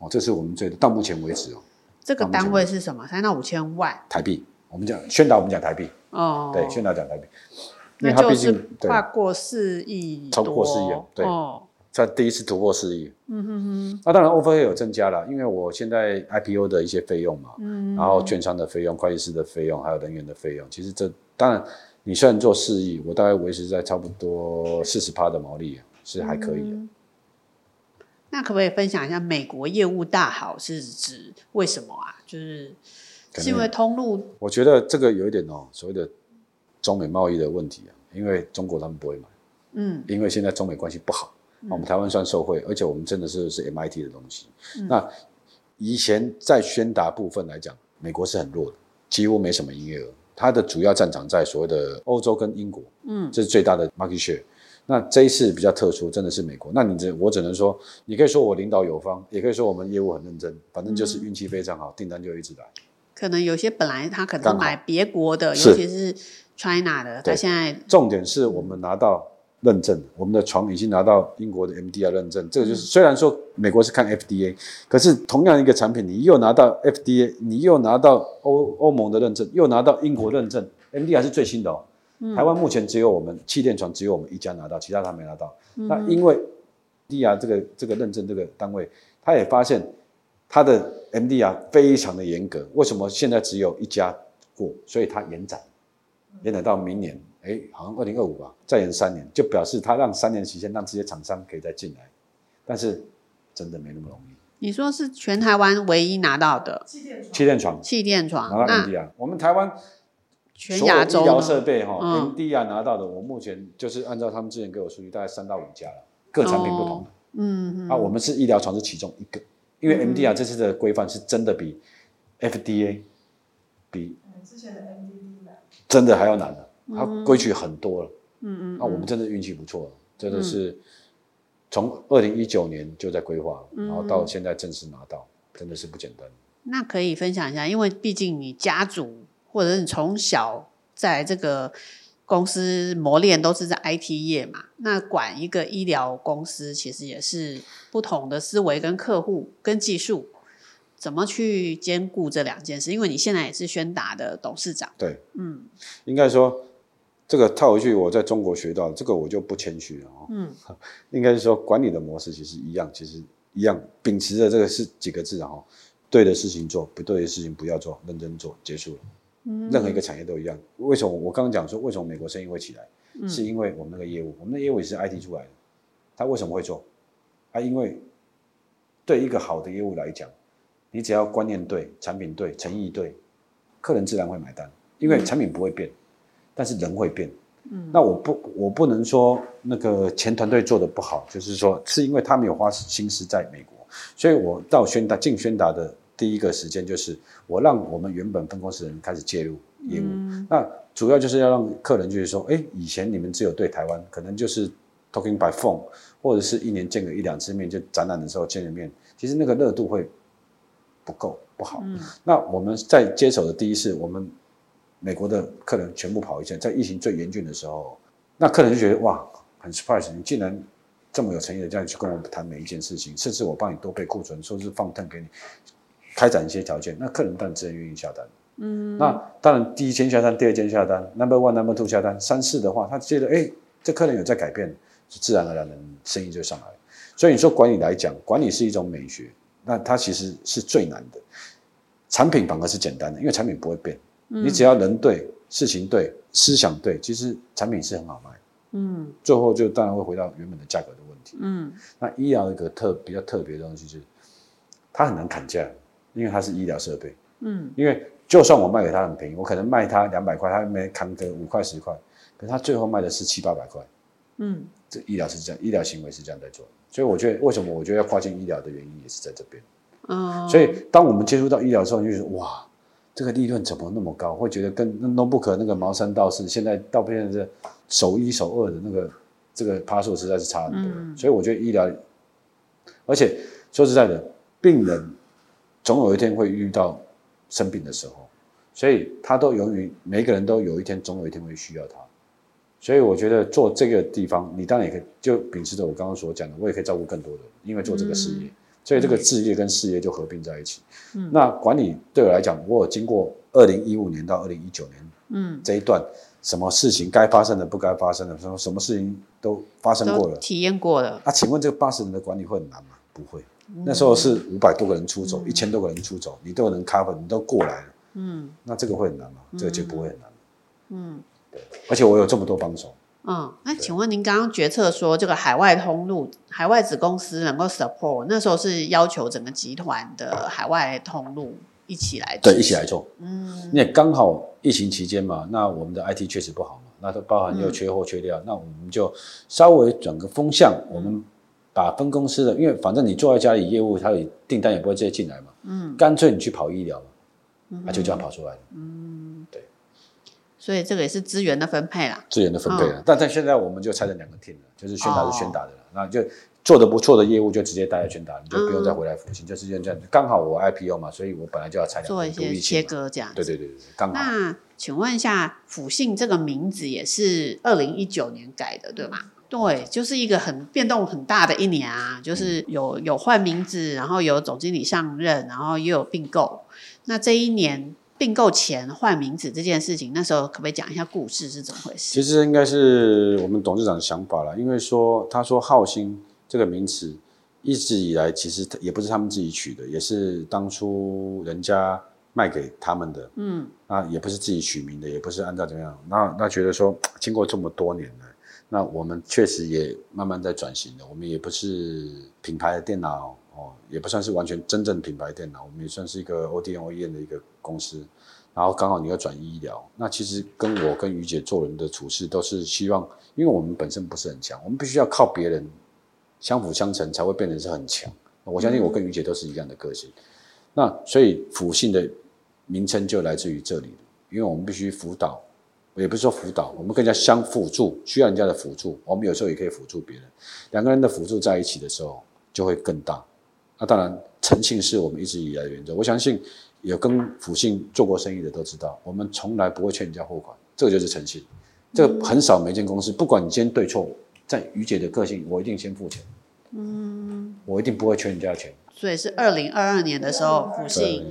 哦，这是我们最到目前为止哦。这个单位是什么？三到五千万台币。我们讲宣导，我们讲台币。哦，对，宣导讲台币。那就是跨过四亿，超过四亿哦。对。在第一次突破四亿，嗯哼哼，那当然 overhead 有增加了，因为我现在 IPO 的一些费用嘛，嗯，然后券商的费用、会计师的费用，还有人员的费用，其实这当然你虽然做四亿，我大概维持在差不多四十趴的毛利是还可以的。嗯。那可不可以分享一下美国业务大好是指为什么啊？就是是因为通路？我觉得这个有一点哦，所谓的中美贸易的问题啊，因为中国他们不会买，嗯，因为现在中美关系不好。我们台湾算受惠，而且我们真的是是 MIT 的东西。嗯、那以前在宣达部分来讲，美国是很弱的，几乎没什么营业额。它的主要战场在所谓的欧洲跟英国，嗯，这是最大的 market share。那这一次比较特殊，真的是美国。那你这我只能说，你可以说我领导有方，也可以说我们业务很认真，反正就是运气非常好，订单就一直来。可能有些本来他可能买别国的，尤其是 China 的，他现在重点是我们拿到认证，我们的床已经拿到英国的 MDR 认证。这个就是虽然说美国是看 FDA，可是同样一个产品，你又拿到 FDA，你又拿到欧欧盟的认证，又拿到英国认证，MDR 是最新的哦。台湾目前只有我们气垫床只有我们一家拿到，其他他没拿到。那因为 MDR 这个这个认证这个单位，他也发现。它的 MDR 非常的严格，为什么现在只有一家过？所以它延展，延展到明年，哎，好像二零二五吧，再延三年，就表示它让三年期间让这些厂商可以再进来，但是真的没那么容易。你说是全台湾唯一拿到的？气垫床，气垫床，气垫床拿到 MDR，我们台湾全亚洲医疗设备哈、嗯、MDR 拿到的，我目前就是按照他们之前给我数据，大概三到五家了，各产品不同嗯，啊，我们是医疗床是其中一个。因为 MDR 这次的规范是真的比 FDA 比之前的 MDD 难，真的还要难的，它规矩很多了。嗯嗯，那我们真的运气不错了，真的是从二零一九年就在规划，然后到现在正式拿到，真的是不简单。那可以分享一下，因为毕竟你家族或者是你从小在这个。公司磨练都是在 IT 业嘛，那管一个医疗公司其实也是不同的思维跟客户跟技术，怎么去兼顾这两件事？因为你现在也是宣达的董事长，对，嗯，应该说这个套回去，我在中国学到这个我就不谦虚了哦，嗯，应该是说管理的模式其实一样，其实一样，秉持着这个是几个字哈，对的事情做，不对的事情不要做，认真做，结束了。任何一个产业都一样。为什么我刚刚讲说为什么美国生意会起来？嗯、是因为我们那个业务，我们的业务也是 IT 出来的。他为什么会做？啊，因为对一个好的业务来讲，你只要观念对、产品对、诚意对，客人自然会买单。因为产品不会变，但是人会变。嗯，那我不，我不能说那个前团队做的不好，就是说是因为他没有花心思在美国，所以我到宣达进宣达的。第一个时间就是我让我们原本分公司的人开始介入业务，嗯、那主要就是要让客人就是说，哎，以前你们只有对台湾，可能就是 talking by phone，或者是一年见个一两次面，就展览的时候见个面，其实那个热度会不够不好。嗯、那我们在接手的第一次，我们美国的客人全部跑一圈，在疫情最严峻的时候，那客人就觉得哇，很 surprise，你竟然这么有诚意的这样去跟我们谈每一件事情，甚至我帮你多备库存，说是放 turn 给你。开展一些条件，那客人当然自然愿意下单。嗯，那当然第一间下单，第二间下单，number one、number two 下单，三四的话，他觉得哎，这客人有在改变，自然而然的生意就上来。所以你说管理来讲，管理是一种美学，那它其实是最难的。产品反而是简单的，因为产品不会变，嗯、你只要人对，事情对，思想对，其实产品是很好卖。嗯，最后就当然会回到原本的价格的问题。嗯，那医疗一个特比较特别的东西就是，它很难砍价。因为它是医疗设备，嗯，因为就算我卖给他很便宜，我可能卖他两百块，他没扛个五块十块，可是他最后卖的是七八百块，嗯，这医疗是这样，医疗行为是这样在做，所以我觉得为什么我觉得要跨境医疗的原因也是在这边，嗯，所以当我们接触到医疗之后，就觉得哇，这个利润怎么那么高？会觉得跟 notebook 那个茅山道士，现在到变成是首一首二的那个这个趴数实在是差很多，嗯，所以我觉得医疗，而且说实在的，病人。总有一天会遇到生病的时候，所以他都由于每个人都有一天，总有一天会需要他。所以我觉得做这个地方，你当然也可以就秉持着我刚刚所讲的，我也可以照顾更多的人，因为做这个事业，嗯、所以这个置业跟事业就合并在一起。嗯、那管理对我来讲，我有经过二零一五年到二零一九年，嗯，这一段什么事情该发生的不该发生的，什么什么事情都发生过了，体验过了。啊，请问这个八十人的管理会很难吗？不会。那时候是五百多个人出走，一千、嗯、多个人出走，你都有人 cover，你都过来了。嗯，那这个会很难吗？嗯、这个就不会很难。嗯，对。而且我有这么多帮手。嗯，那请问您刚刚决策说这个海外通路、海外子公司能够 support，那时候是要求整个集团的海外通路一起来做。对，一起来做。嗯，因为刚好疫情期间嘛，那我们的 IT 确实不好嘛，那都包含又缺货缺料，嗯、那我们就稍微转个风向，我们。把分公司的，因为反正你坐在家里业务，他也订单也不会直接进来嘛。嗯，干脆你去跑医疗嘛，啊、就这样跑出来了。嗯，对。所以这个也是资源的分配啦。资源的分配啦，哦、但在现在我们就拆成两个 team 了，就是宣达是宣达的了，那、哦、就做的不错的业务就直接待在宣达，你就不用再回来复兴，嗯、就直接这样。刚好我 IPO 嘛，所以我本来就要拆两个做一些切割这样。对对对对，刚好。那请问一下，辅信这个名字也是二零一九年改的，对吗？对，就是一个很变动很大的一年啊，就是有有换名字，然后有总经理上任，然后又有并购。那这一年并购前换名字这件事情，那时候可不可以讲一下故事是怎么回事？其实应该是我们董事长的想法了，因为说他说浩兴这个名词一直以来其实也不是他们自己取的，也是当初人家卖给他们的，嗯，啊也不是自己取名的，也不是按照怎么样，那那觉得说 经过这么多年了。那我们确实也慢慢在转型了。我们也不是品牌的电脑哦，也不算是完全真正品牌电脑，我们也算是一个 ODM OEM 的一个公司。然后刚好你要转医疗，那其实跟我跟于姐做人的处事都是希望，因为我们本身不是很强，我们必须要靠别人相辅相成才会变成是很强。我相信我跟于姐都是一样的个性。那所以辅信的名称就来自于这里，因为我们必须辅导。也不是说辅导，我们更加相辅助，需要人家的辅助，我们有时候也可以辅助别人。两个人的辅助在一起的时候，就会更大。那当然，诚信是我们一直以来的原则。我相信有跟辅信做过生意的都知道，我们从来不会欠人家货款，这个就是诚信。这个很少每间公司，不管你今天对错，在于姐的个性，我一定先付钱。嗯，我一定不会欠人家钱。所以是二零二二年的时候，辅信。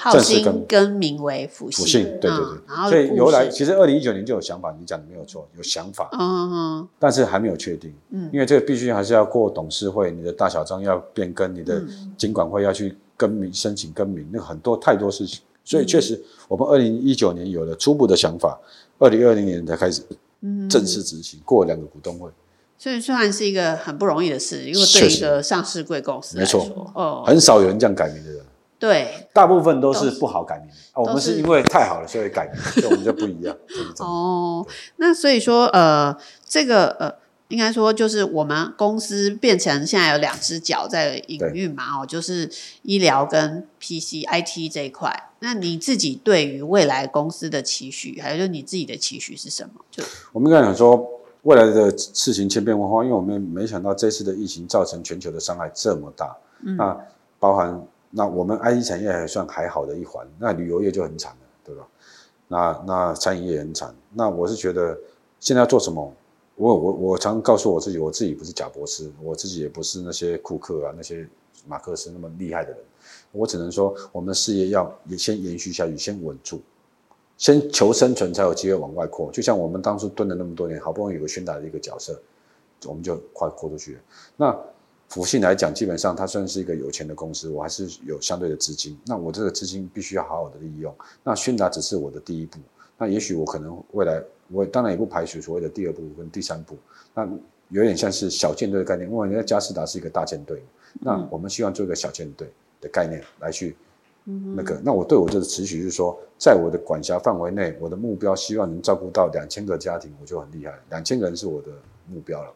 浩兴更名为辅信，信，对对对，嗯、然后所以由来其实二零一九年就有想法，你讲的没有错，有想法，嗯嗯，但是还没有确定，嗯，因为这个必须还是要过董事会，你的大小章要变更，你的金管会要去更名申请更名，那很多太多事情，所以确实我们二零一九年有了初步的想法，二零二零年才开始正式执行，过两个股东会，所以虽然是一个很不容易的事，因为对一个上市贵公司来说，没错，哦，很少有人这样改名的人。对，大部分都是不好改名。我们是因为太好了，所以改名，所以我们就不一样。哦，那所以说，呃，这个呃，应该说就是我们公司变成现在有两只脚在营运嘛，哦，就是医疗跟 PC IT 这一块。那你自己对于未来公司的期许，还有就是你自己的期许是什么？就我们刚才讲说，未来的事情千变万化，因为我们没想到这次的疫情造成全球的伤害这么大，嗯，那包含。那我们 IT 产业还算还好的一环，那旅游业就很惨了，对吧？那那餐饮业也很惨。那我是觉得现在要做什么？我我我常告诉我自己，我自己不是贾博士，我自己也不是那些库克啊、那些马克思那么厉害的人。我只能说，我们事业要也先延续下去，先稳住，先求生存，才有机会往外扩。就像我们当初蹲了那么多年，好不容易有个宣达的一个角色，我们就快扩出去了。那。辅信来讲，基本上它算是一个有钱的公司，我还是有相对的资金。那我这个资金必须要好好的利用。那宣达只是我的第一步，那也许我可能未来，我当然也不排除所谓的第二步跟第三步。那有点像是小舰队的概念，因为人家佳世达是一个大舰队，那我们希望做一个小舰队的概念来去那个。那我对我这个持续就是说，在我的管辖范围内，我的目标希望能照顾到两千个家庭，我就很厉害。两千个人是我的目标了。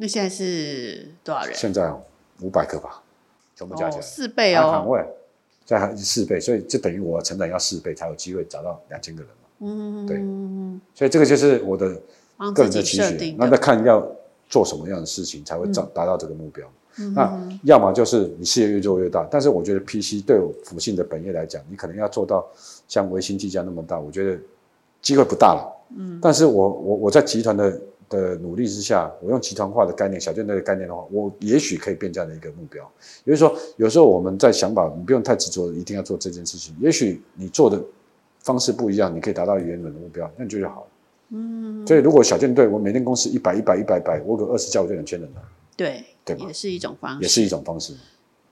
那现在是多少人？现在五百个吧，全部加起来四倍哦，岗位再四倍，所以就等于我成长要四倍才有机会找到两千个人嘛。嗯，对，所以这个就是我的个人的期许。那再看要做什么样的事情才会达达到这个目标。那要么就是你事业越做越大，但是我觉得 PC 对我辅信的本业来讲，你可能要做到像微星技嘉那么大，我觉得机会不大了。嗯，但是我我我在集团的。的努力之下，我用集团化的概念、小舰队的概念的话，我也许可以变这样的一个目标。也就是说，有时候我们在想法，你不用太执着，一定要做这件事情。也许你做的方式不一样，你可以达到原本的目标，那就就好了。嗯。所以，如果小舰队，我每天公司一百、一百、一百、百，我个二十家，我就两千人了。对，对，也是一种方式，也是一种方式。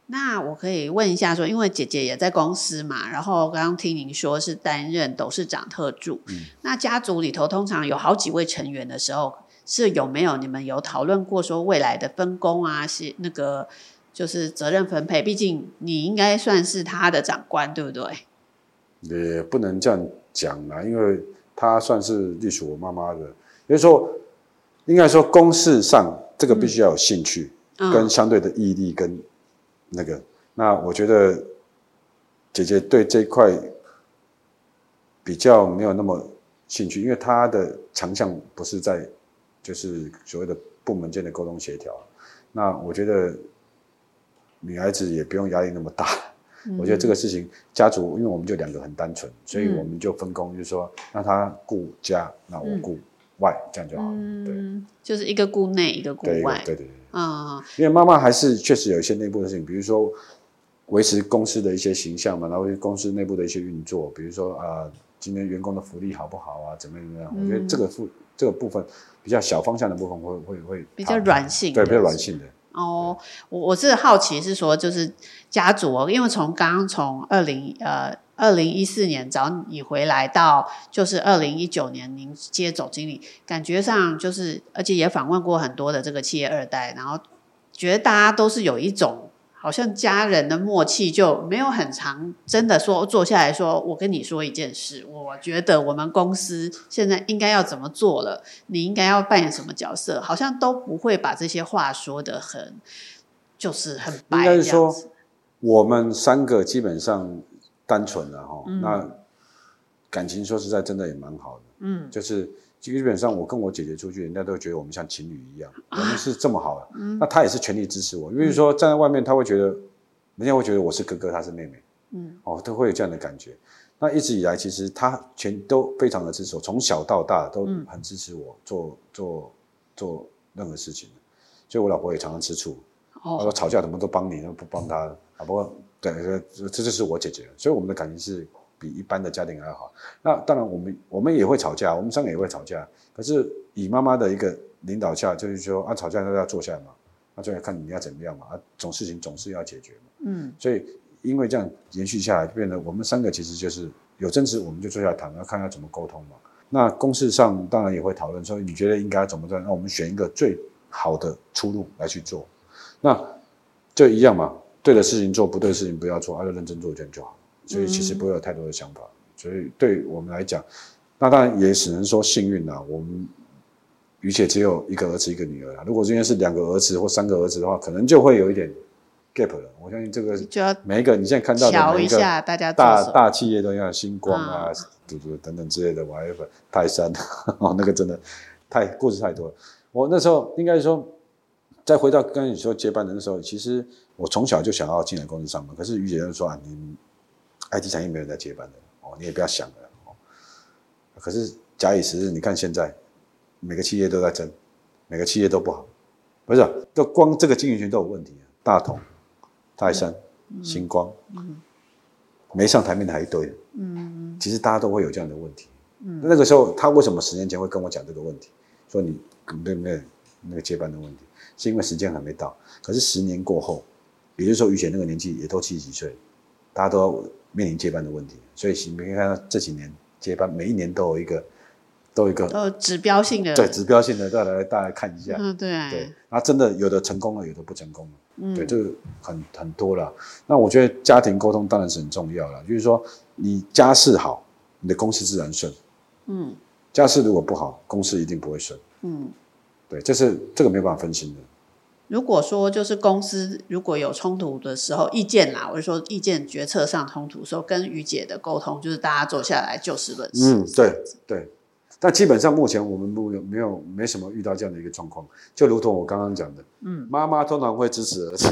那我可以问一下，说，因为姐姐也在公司嘛，然后刚刚听您说是担任董事长特助，嗯，那家族里头通常有好几位成员的时候。是有没有你们有讨论过说未来的分工啊？是那个就是责任分配，毕竟你应该算是他的长官，对不对？也不能这样讲啦，因为他算是隶属我妈妈的。也就是说，应该说公事上这个必须要有兴趣，嗯、跟相对的毅力跟那个。嗯、那我觉得姐姐对这一块比较没有那么兴趣，因为她的强项不是在。就是所谓的部门间的沟通协调，那我觉得女孩子也不用压力那么大。我觉得这个事情，家族因为我们就两个很单纯，所以我们就分工，就是说让他顾家，那我顾外，这样就好了。对，就是一个顾内，一个顾外。对对对。嗯，因为妈妈还是确实有一些内部的事情，比如说维持公司的一些形象嘛，然后公司内部的一些运作，比如说啊，今天员工的福利好不好啊，怎么样怎么样？我觉得这个部这个部分比较小方向的部分会会会比较软性，对，比较软性的。哦，我我是好奇是说，就是家族，因为从刚刚从二零呃二零一四年找你回来到就是二零一九年您接总经理，感觉上就是而且也访问过很多的这个企业二代，然后觉得大家都是有一种。好像家人的默契就没有很长，真的说坐下来说，我跟你说一件事，我觉得我们公司现在应该要怎么做了，你应该要扮演什么角色，好像都不会把这些话说的很，就是很白。应该是说，我们三个基本上单纯了哈，嗯、那感情说实在真的也蛮好的，嗯，就是。基本上，我跟我姐姐出去，人家都觉得我们像情侣一样，我们是这么好的。嗯、那她也是全力支持我，因为说站在外面，她会觉得，人家会觉得我是哥哥，她是妹妹，嗯，哦，都会有这样的感觉。那一直以来，其实她全都非常的支持我，从小到大都很支持我做做做任何事情。所以我老婆也常常吃醋，哦，她说吵架怎么都帮你，都不帮她。啊，不过对，这这就是我姐姐，所以我们的感情是。比一般的家庭还要好。那当然，我们我们也会吵架，我们三个也会吵架。可是以妈妈的一个领导下，就是说啊，吵架都要坐下来嘛，那就要看你要怎么样嘛，啊，总事情总是要解决嘛。嗯。所以因为这样延续下来，就变得我们三个其实就是有争执，我们就坐下来谈，要看要怎么沟通嘛。那公事上当然也会讨论，说你觉得应该怎么做？那我们选一个最好的出路来去做。那就一样嘛，对的事情做，不对的事情不要做，而、啊、就认真做这样就好。所以其实不会有太多的想法，嗯、所以对我们来讲，那当然也只能说幸运啦。我们于且只有一个儿子一个女儿啦。如果今天是两个儿子或三个儿子的话，可能就会有一点 gap 了。我相信这个每一个你现在看到的每一个大大大企业都要星光啊、嘟嘟、嗯、等等之类的，whatever 泰山哦，那个真的太故事太多了。我那时候应该说，再回到刚才你说接班人的时候，其实我从小就想要进来公司上班，可是于姐就说啊，你。IT 产业没有人在接班的哦，你也不要想了哦。可是假以时日，你看现在每个企业都在争，每个企业都不好，不是，都光这个经营权都有问题。大同、泰山、星光，没上台面的还一堆。嗯，其实大家都会有这样的问题。嗯，那个时候他为什么十年前会跟我讲这个问题？说你没有没有那个接班的问题，是因为时间还没到。可是十年过后，也就是说于姐那个年纪也都七十几岁，大家都要。面临接班的问题，所以你可以看到这几年接班，每一年都有一个，都有一个，呃，指标性的，对，指标性的，再来大家看一下，嗯，对，对，那真的有的成功了，有的不成功了，嗯，对，这个很很多了。那我觉得家庭沟通当然是很重要了，就是说你家事好，你的公司自然顺，嗯，家事如果不好，公司一定不会顺，嗯，对，这是这个没办法分心的。如果说就是公司如果有冲突的时候，意见啦，我就说意见决策上冲突的时候，跟于姐的沟通就是大家坐下来就事论事。嗯，对对。但基本上目前我们没有没有没什么遇到这样的一个状况，就如同我刚刚讲的，嗯，妈妈通常会支持儿子，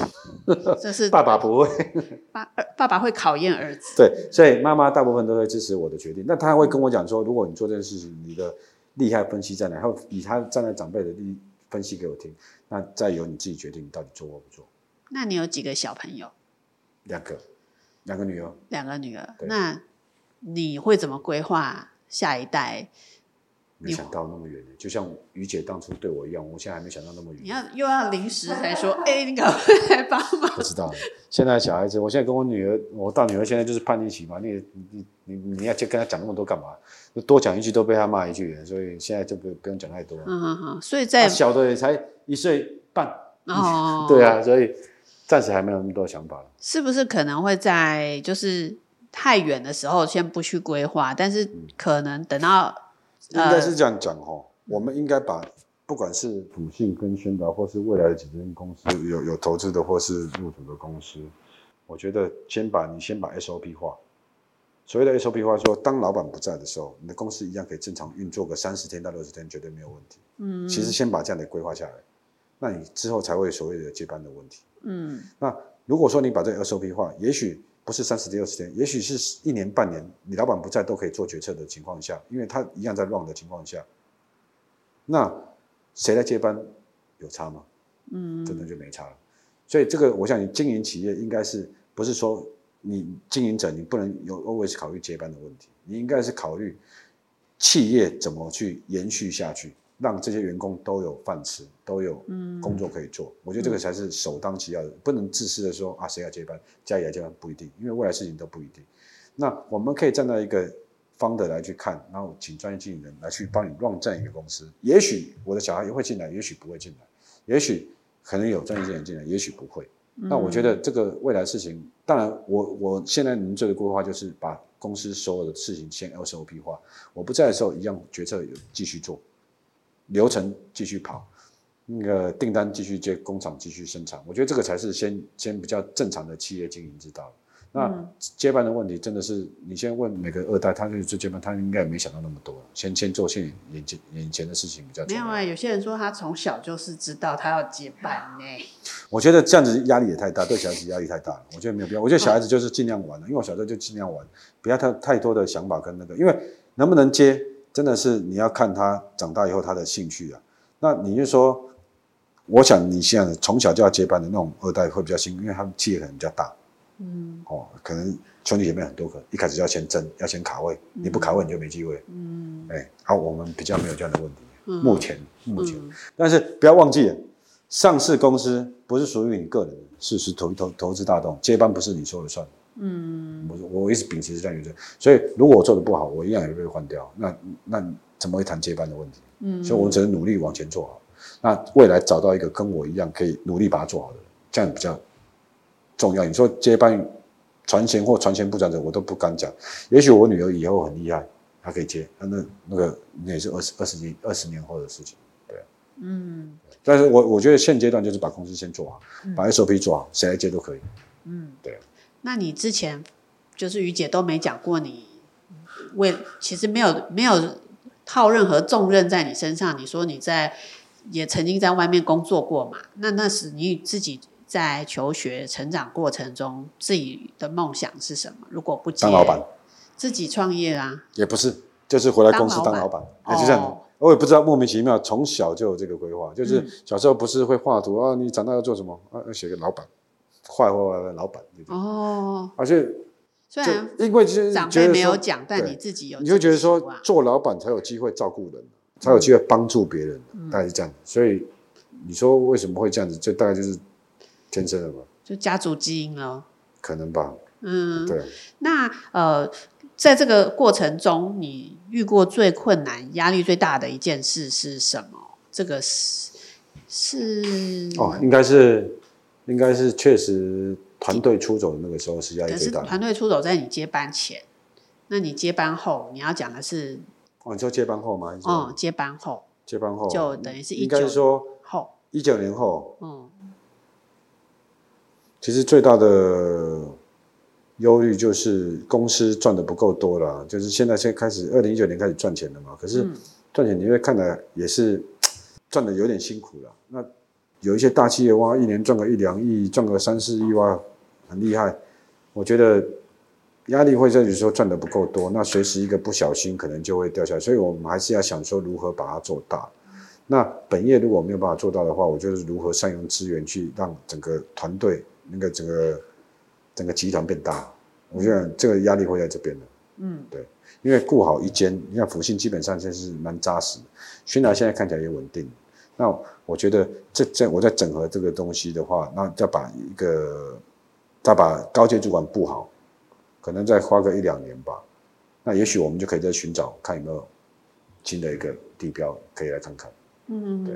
这是 爸爸不会，爸爸爸会考验儿子。对，所以妈妈大部分都会支持我的决定。那他会跟我讲说，如果你做这件事情，你的利害分析在哪？然后以他站在长辈的利分析给我听。那再由你自己决定，你到底做或不做。那你有几个小朋友？两个，两个女儿。两个女儿。那你会怎么规划下一代？没想到那么远，就像于姐当初对我一样，我现在还没想到那么远。你要又要临时才说，哎、欸，你赶快来帮忙。不知道，现在小孩子，我现在跟我女儿，我大女儿现在就是叛逆期嘛。你你你你要去跟她讲那么多干嘛？多讲一句都被她骂一句，所以现在就不不用讲太多。嗯嗯嗯。所以在小的也才一岁半。哦。对啊，所以暂时还没有那么多想法。是不是可能会在就是太远的时候先不去规划，但是可能等到。应该是这样讲哈，呃、我们应该把不管是普信跟宣达，或是未来的几间公司有有投资的，或是入主的公司，我觉得先把你先把 SOP 化。所谓的 SOP 化说，当老板不在的时候，你的公司一样可以正常运作个三十天到六十天，绝对没有问题。嗯，其实先把这样的规划下来，那你之后才会所谓的接班的问题。嗯，那如果说你把这个 SOP 化，也许不是三十天、二十天，也许是一年、半年，你老板不在都可以做决策的情况下，因为他一样在 run 的情况下，那谁来接班有差吗？嗯，真的就没差了。所以这个，我想你经营企业应该是不是说你经营者你不能有 always 考虑接班的问题，你应该是考虑企业怎么去延续下去。让这些员工都有饭吃，都有工作可以做，嗯、我觉得这个才是首当其要的，嗯、不能自私的说啊，谁要接班，家里来接班不一定，因为未来事情都不一定。那我们可以站在一个方的来去看，然后请专业经理人来去帮你这样一个公司。也许我的小孩也会进来，也许不会进来，也许可能有专业经理人进来，也许不会。嗯、那我觉得这个未来事情，当然我我现在能做的规划就是把公司所有的事情先 SOP 化，我不在的时候一样决策有继续做。流程继续跑，那个订单继续接，工厂继续生产。我觉得这个才是先先比较正常的企业经营之道。那接班的问题真的是，你先问每个二代，他就是接班，他应该也没想到那么多。先先做现眼前眼前的事情比较重要。没有啊，有些人说他从小就是知道他要接班呢。我觉得这样子压力也太大，对小孩子压力太大了。我觉得没有必要。我觉得小孩子就是尽量玩了，因为我小时候就尽量玩，不要太太多的想法跟那个，因为能不能接。真的是你要看他长大以后他的兴趣啊。那你就说，我想你现在从小就要接班的那种二代会比较辛苦，因为他们企业可能比较大，嗯，哦，可能兄弟姐妹很多个，一开始要先争，要先卡位，你不卡位你就没机会，嗯，哎，好，我们比较没有这样的问题，嗯、目前目前，嗯、但是不要忘记了，上市公司不是属于你个人的，是是投投投资大众，接班不是你说了算。嗯，我我一直秉持这样原则，所以如果我做的不好，我一样也会被换掉。那那怎么会谈接班的问题？嗯，所以我只能努力往前做好。那未来找到一个跟我一样可以努力把它做好的，这样比较重要。你说接班传贤或传贤不传承，我都不敢讲。也许我女儿以后很厉害，她可以接，那那那个那也是二十二十年二十年后的事情，对。嗯，但是我我觉得现阶段就是把公司先做好，嗯、把 SOP 做好，谁来接都可以。嗯，对。那你之前就是于姐都没讲过，你为其实没有没有套任何重任在你身上。你说你在也曾经在外面工作过嘛？那那是你自己在求学成长过程中自己的梦想是什么？如果不当老板，自己创业啊？也不是，就是回来公司当老板。哎，就这样，我也不知道莫名其妙，从小就有这个规划，就是小时候不是会画图啊？你长大要做什么啊？要写个老板。坏坏坏的老板哦，而且虽然因为就是长辈没有讲，但你自己有，你会觉得说做老板才有机会照顾人，才有机会帮助别人，大概是这样。所以你说为什么会这样子？就大概就是天生的吧，就家族基因了，可能吧。嗯，对。那呃，在这个过程中，你遇过最困难、压力最大的一件事是什么？这个是是哦，应该是。应该是确实团队出走的那个时候是压力最大的。团队出走在你接班前，那你接班后你要讲的是？哦，你说接班后吗？哦，接班后。接班后就等于是一九应该是说后一九年后。嗯。其实最大的忧虑就是公司赚的不够多了，就是现在先开始，二零一九年开始赚钱了嘛。可是赚钱，你会看的也是赚的有点辛苦了。那有一些大企业哇，一年赚个一两亿，赚个三四亿哇，很厉害。我觉得压力会在于说赚的不够多，那随时一个不小心可能就会掉下来。所以我们还是要想说如何把它做大。那本业如果没有办法做到的话，我就是如何善用资源去让整个团队那个整个整个集团变大。我觉得这个压力会在这边的。嗯，对，因为顾好一间，你看福信基本上现在是蛮扎实，轩达现在看起来也稳定。那我觉得这这我在整合这个东西的话，那再把一个再把高阶主管布好，可能再花个一两年吧。那也许我们就可以再寻找看有没有新的一个地标可以来看看。嗯，对。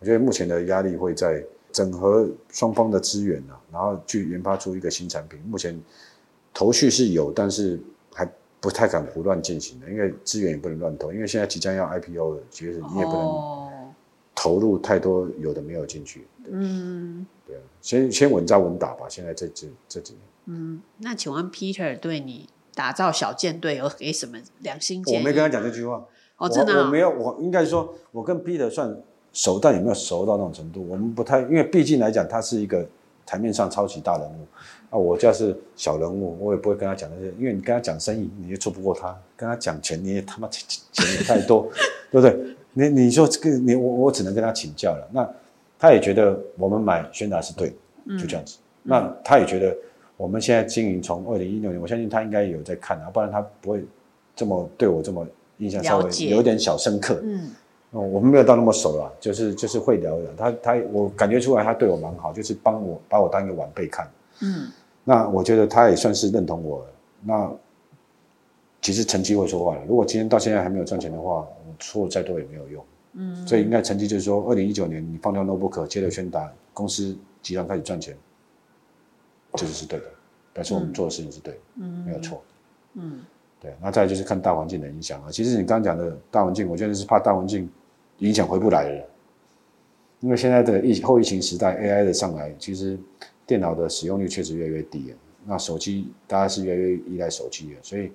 我觉得目前的压力会在整合双方的资源啊，然后去研发出一个新产品。目前头绪是有，但是还不太敢胡乱进行的，因为资源也不能乱投，因为现在即将要 IPO 了，其实你也不能。哦投入太多，有的没有进去。嗯，对啊，先先稳扎稳打吧。现在这这这几年。嗯，那请问 Peter 对你打造小舰队有给什么良心建议？我没跟他讲这句话。哦，真的、哦。我没有，我应该说，我跟 Peter 算熟，但有没有熟到那种程度，我们不太，因为毕竟来讲，他是一个台面上超级大人物啊，我就是小人物，我也不会跟他讲那些，因为你跟他讲生意，你也做不过他；跟他讲钱，你也他妈钱钱也太多，对不对？你你说这个你我我只能跟他请教了。那他也觉得我们买宣达是对，就这样子。嗯、那他也觉得我们现在经营从二零一六年，我相信他应该有在看啊，不然他不会这么对我这么印象稍微有点小深刻。嗯。我们没有到那么熟了，就是就是会聊聊。他他我感觉出来他对我蛮好，就是帮我把我当一个晚辈看。嗯，那我觉得他也算是认同我了。那其实成绩会说话了。如果今天到现在还没有赚钱的话，我说再多也没有用。嗯，所以应该成绩就是说，二零一九年你放掉 notebook，接着宣达公司即将开始赚钱，这就是对的，表示我们做的事情是对的，嗯，没有错。嗯，对。那再就是看大环境的影响啊。其实你刚刚讲的大环境，我觉得是怕大环境。影响回不来了，因为现在的疫后疫情时代，AI 的上来，其实电脑的使用率确实越来越低了。那手机大家是越来越依赖手机了，所以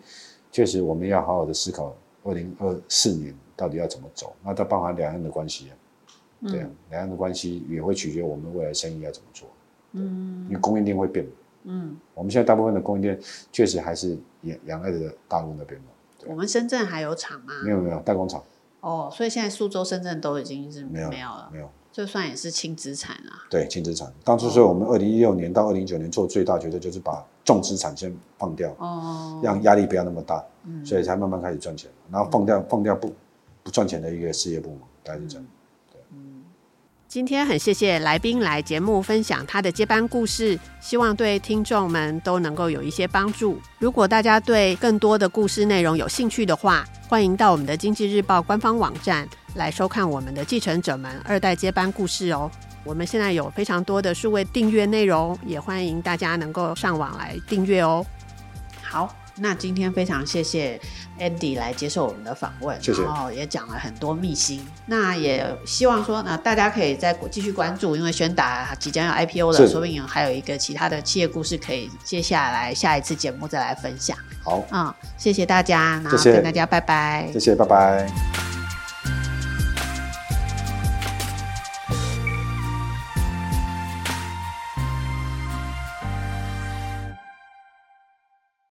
确实我们要好好的思考，二零二四年到底要怎么走。那它包含两岸的关系啊，对啊，两岸的关系也会取决我们未来生意要怎么做。嗯，因为供应链会变。嗯，我们现在大部分的供应链确实还是两两岸的大陆那边嘛。我们深圳还有厂吗？没有没有，代工厂。哦，所以现在苏州、深圳都已经是没有了，没有了，没有，就算也是轻资产啊。对，轻资产。当初所以我们二零一六年到二零一九年做最大决策，就是把重资产先放掉，哦，让压力不要那么大，嗯，所以才慢慢开始赚钱，然后放掉、嗯、放掉不不赚钱的一个事业部嘛，大概是这样。今天很谢谢来宾来节目分享他的接班故事，希望对听众们都能够有一些帮助。如果大家对更多的故事内容有兴趣的话，欢迎到我们的经济日报官方网站来收看我们的继承者们二代接班故事哦。我们现在有非常多的数位订阅内容，也欢迎大家能够上网来订阅哦。好。那今天非常谢谢 Andy 来接受我们的访问，谢谢，然后也讲了很多秘辛。那也希望说呢，大家可以再继续关注，因为宣达即将要 IPO 了，是说不定还有一个其他的企业故事可以接下来下一次节目再来分享。好，嗯，谢谢大家，然后跟大家拜拜，谢谢，拜拜。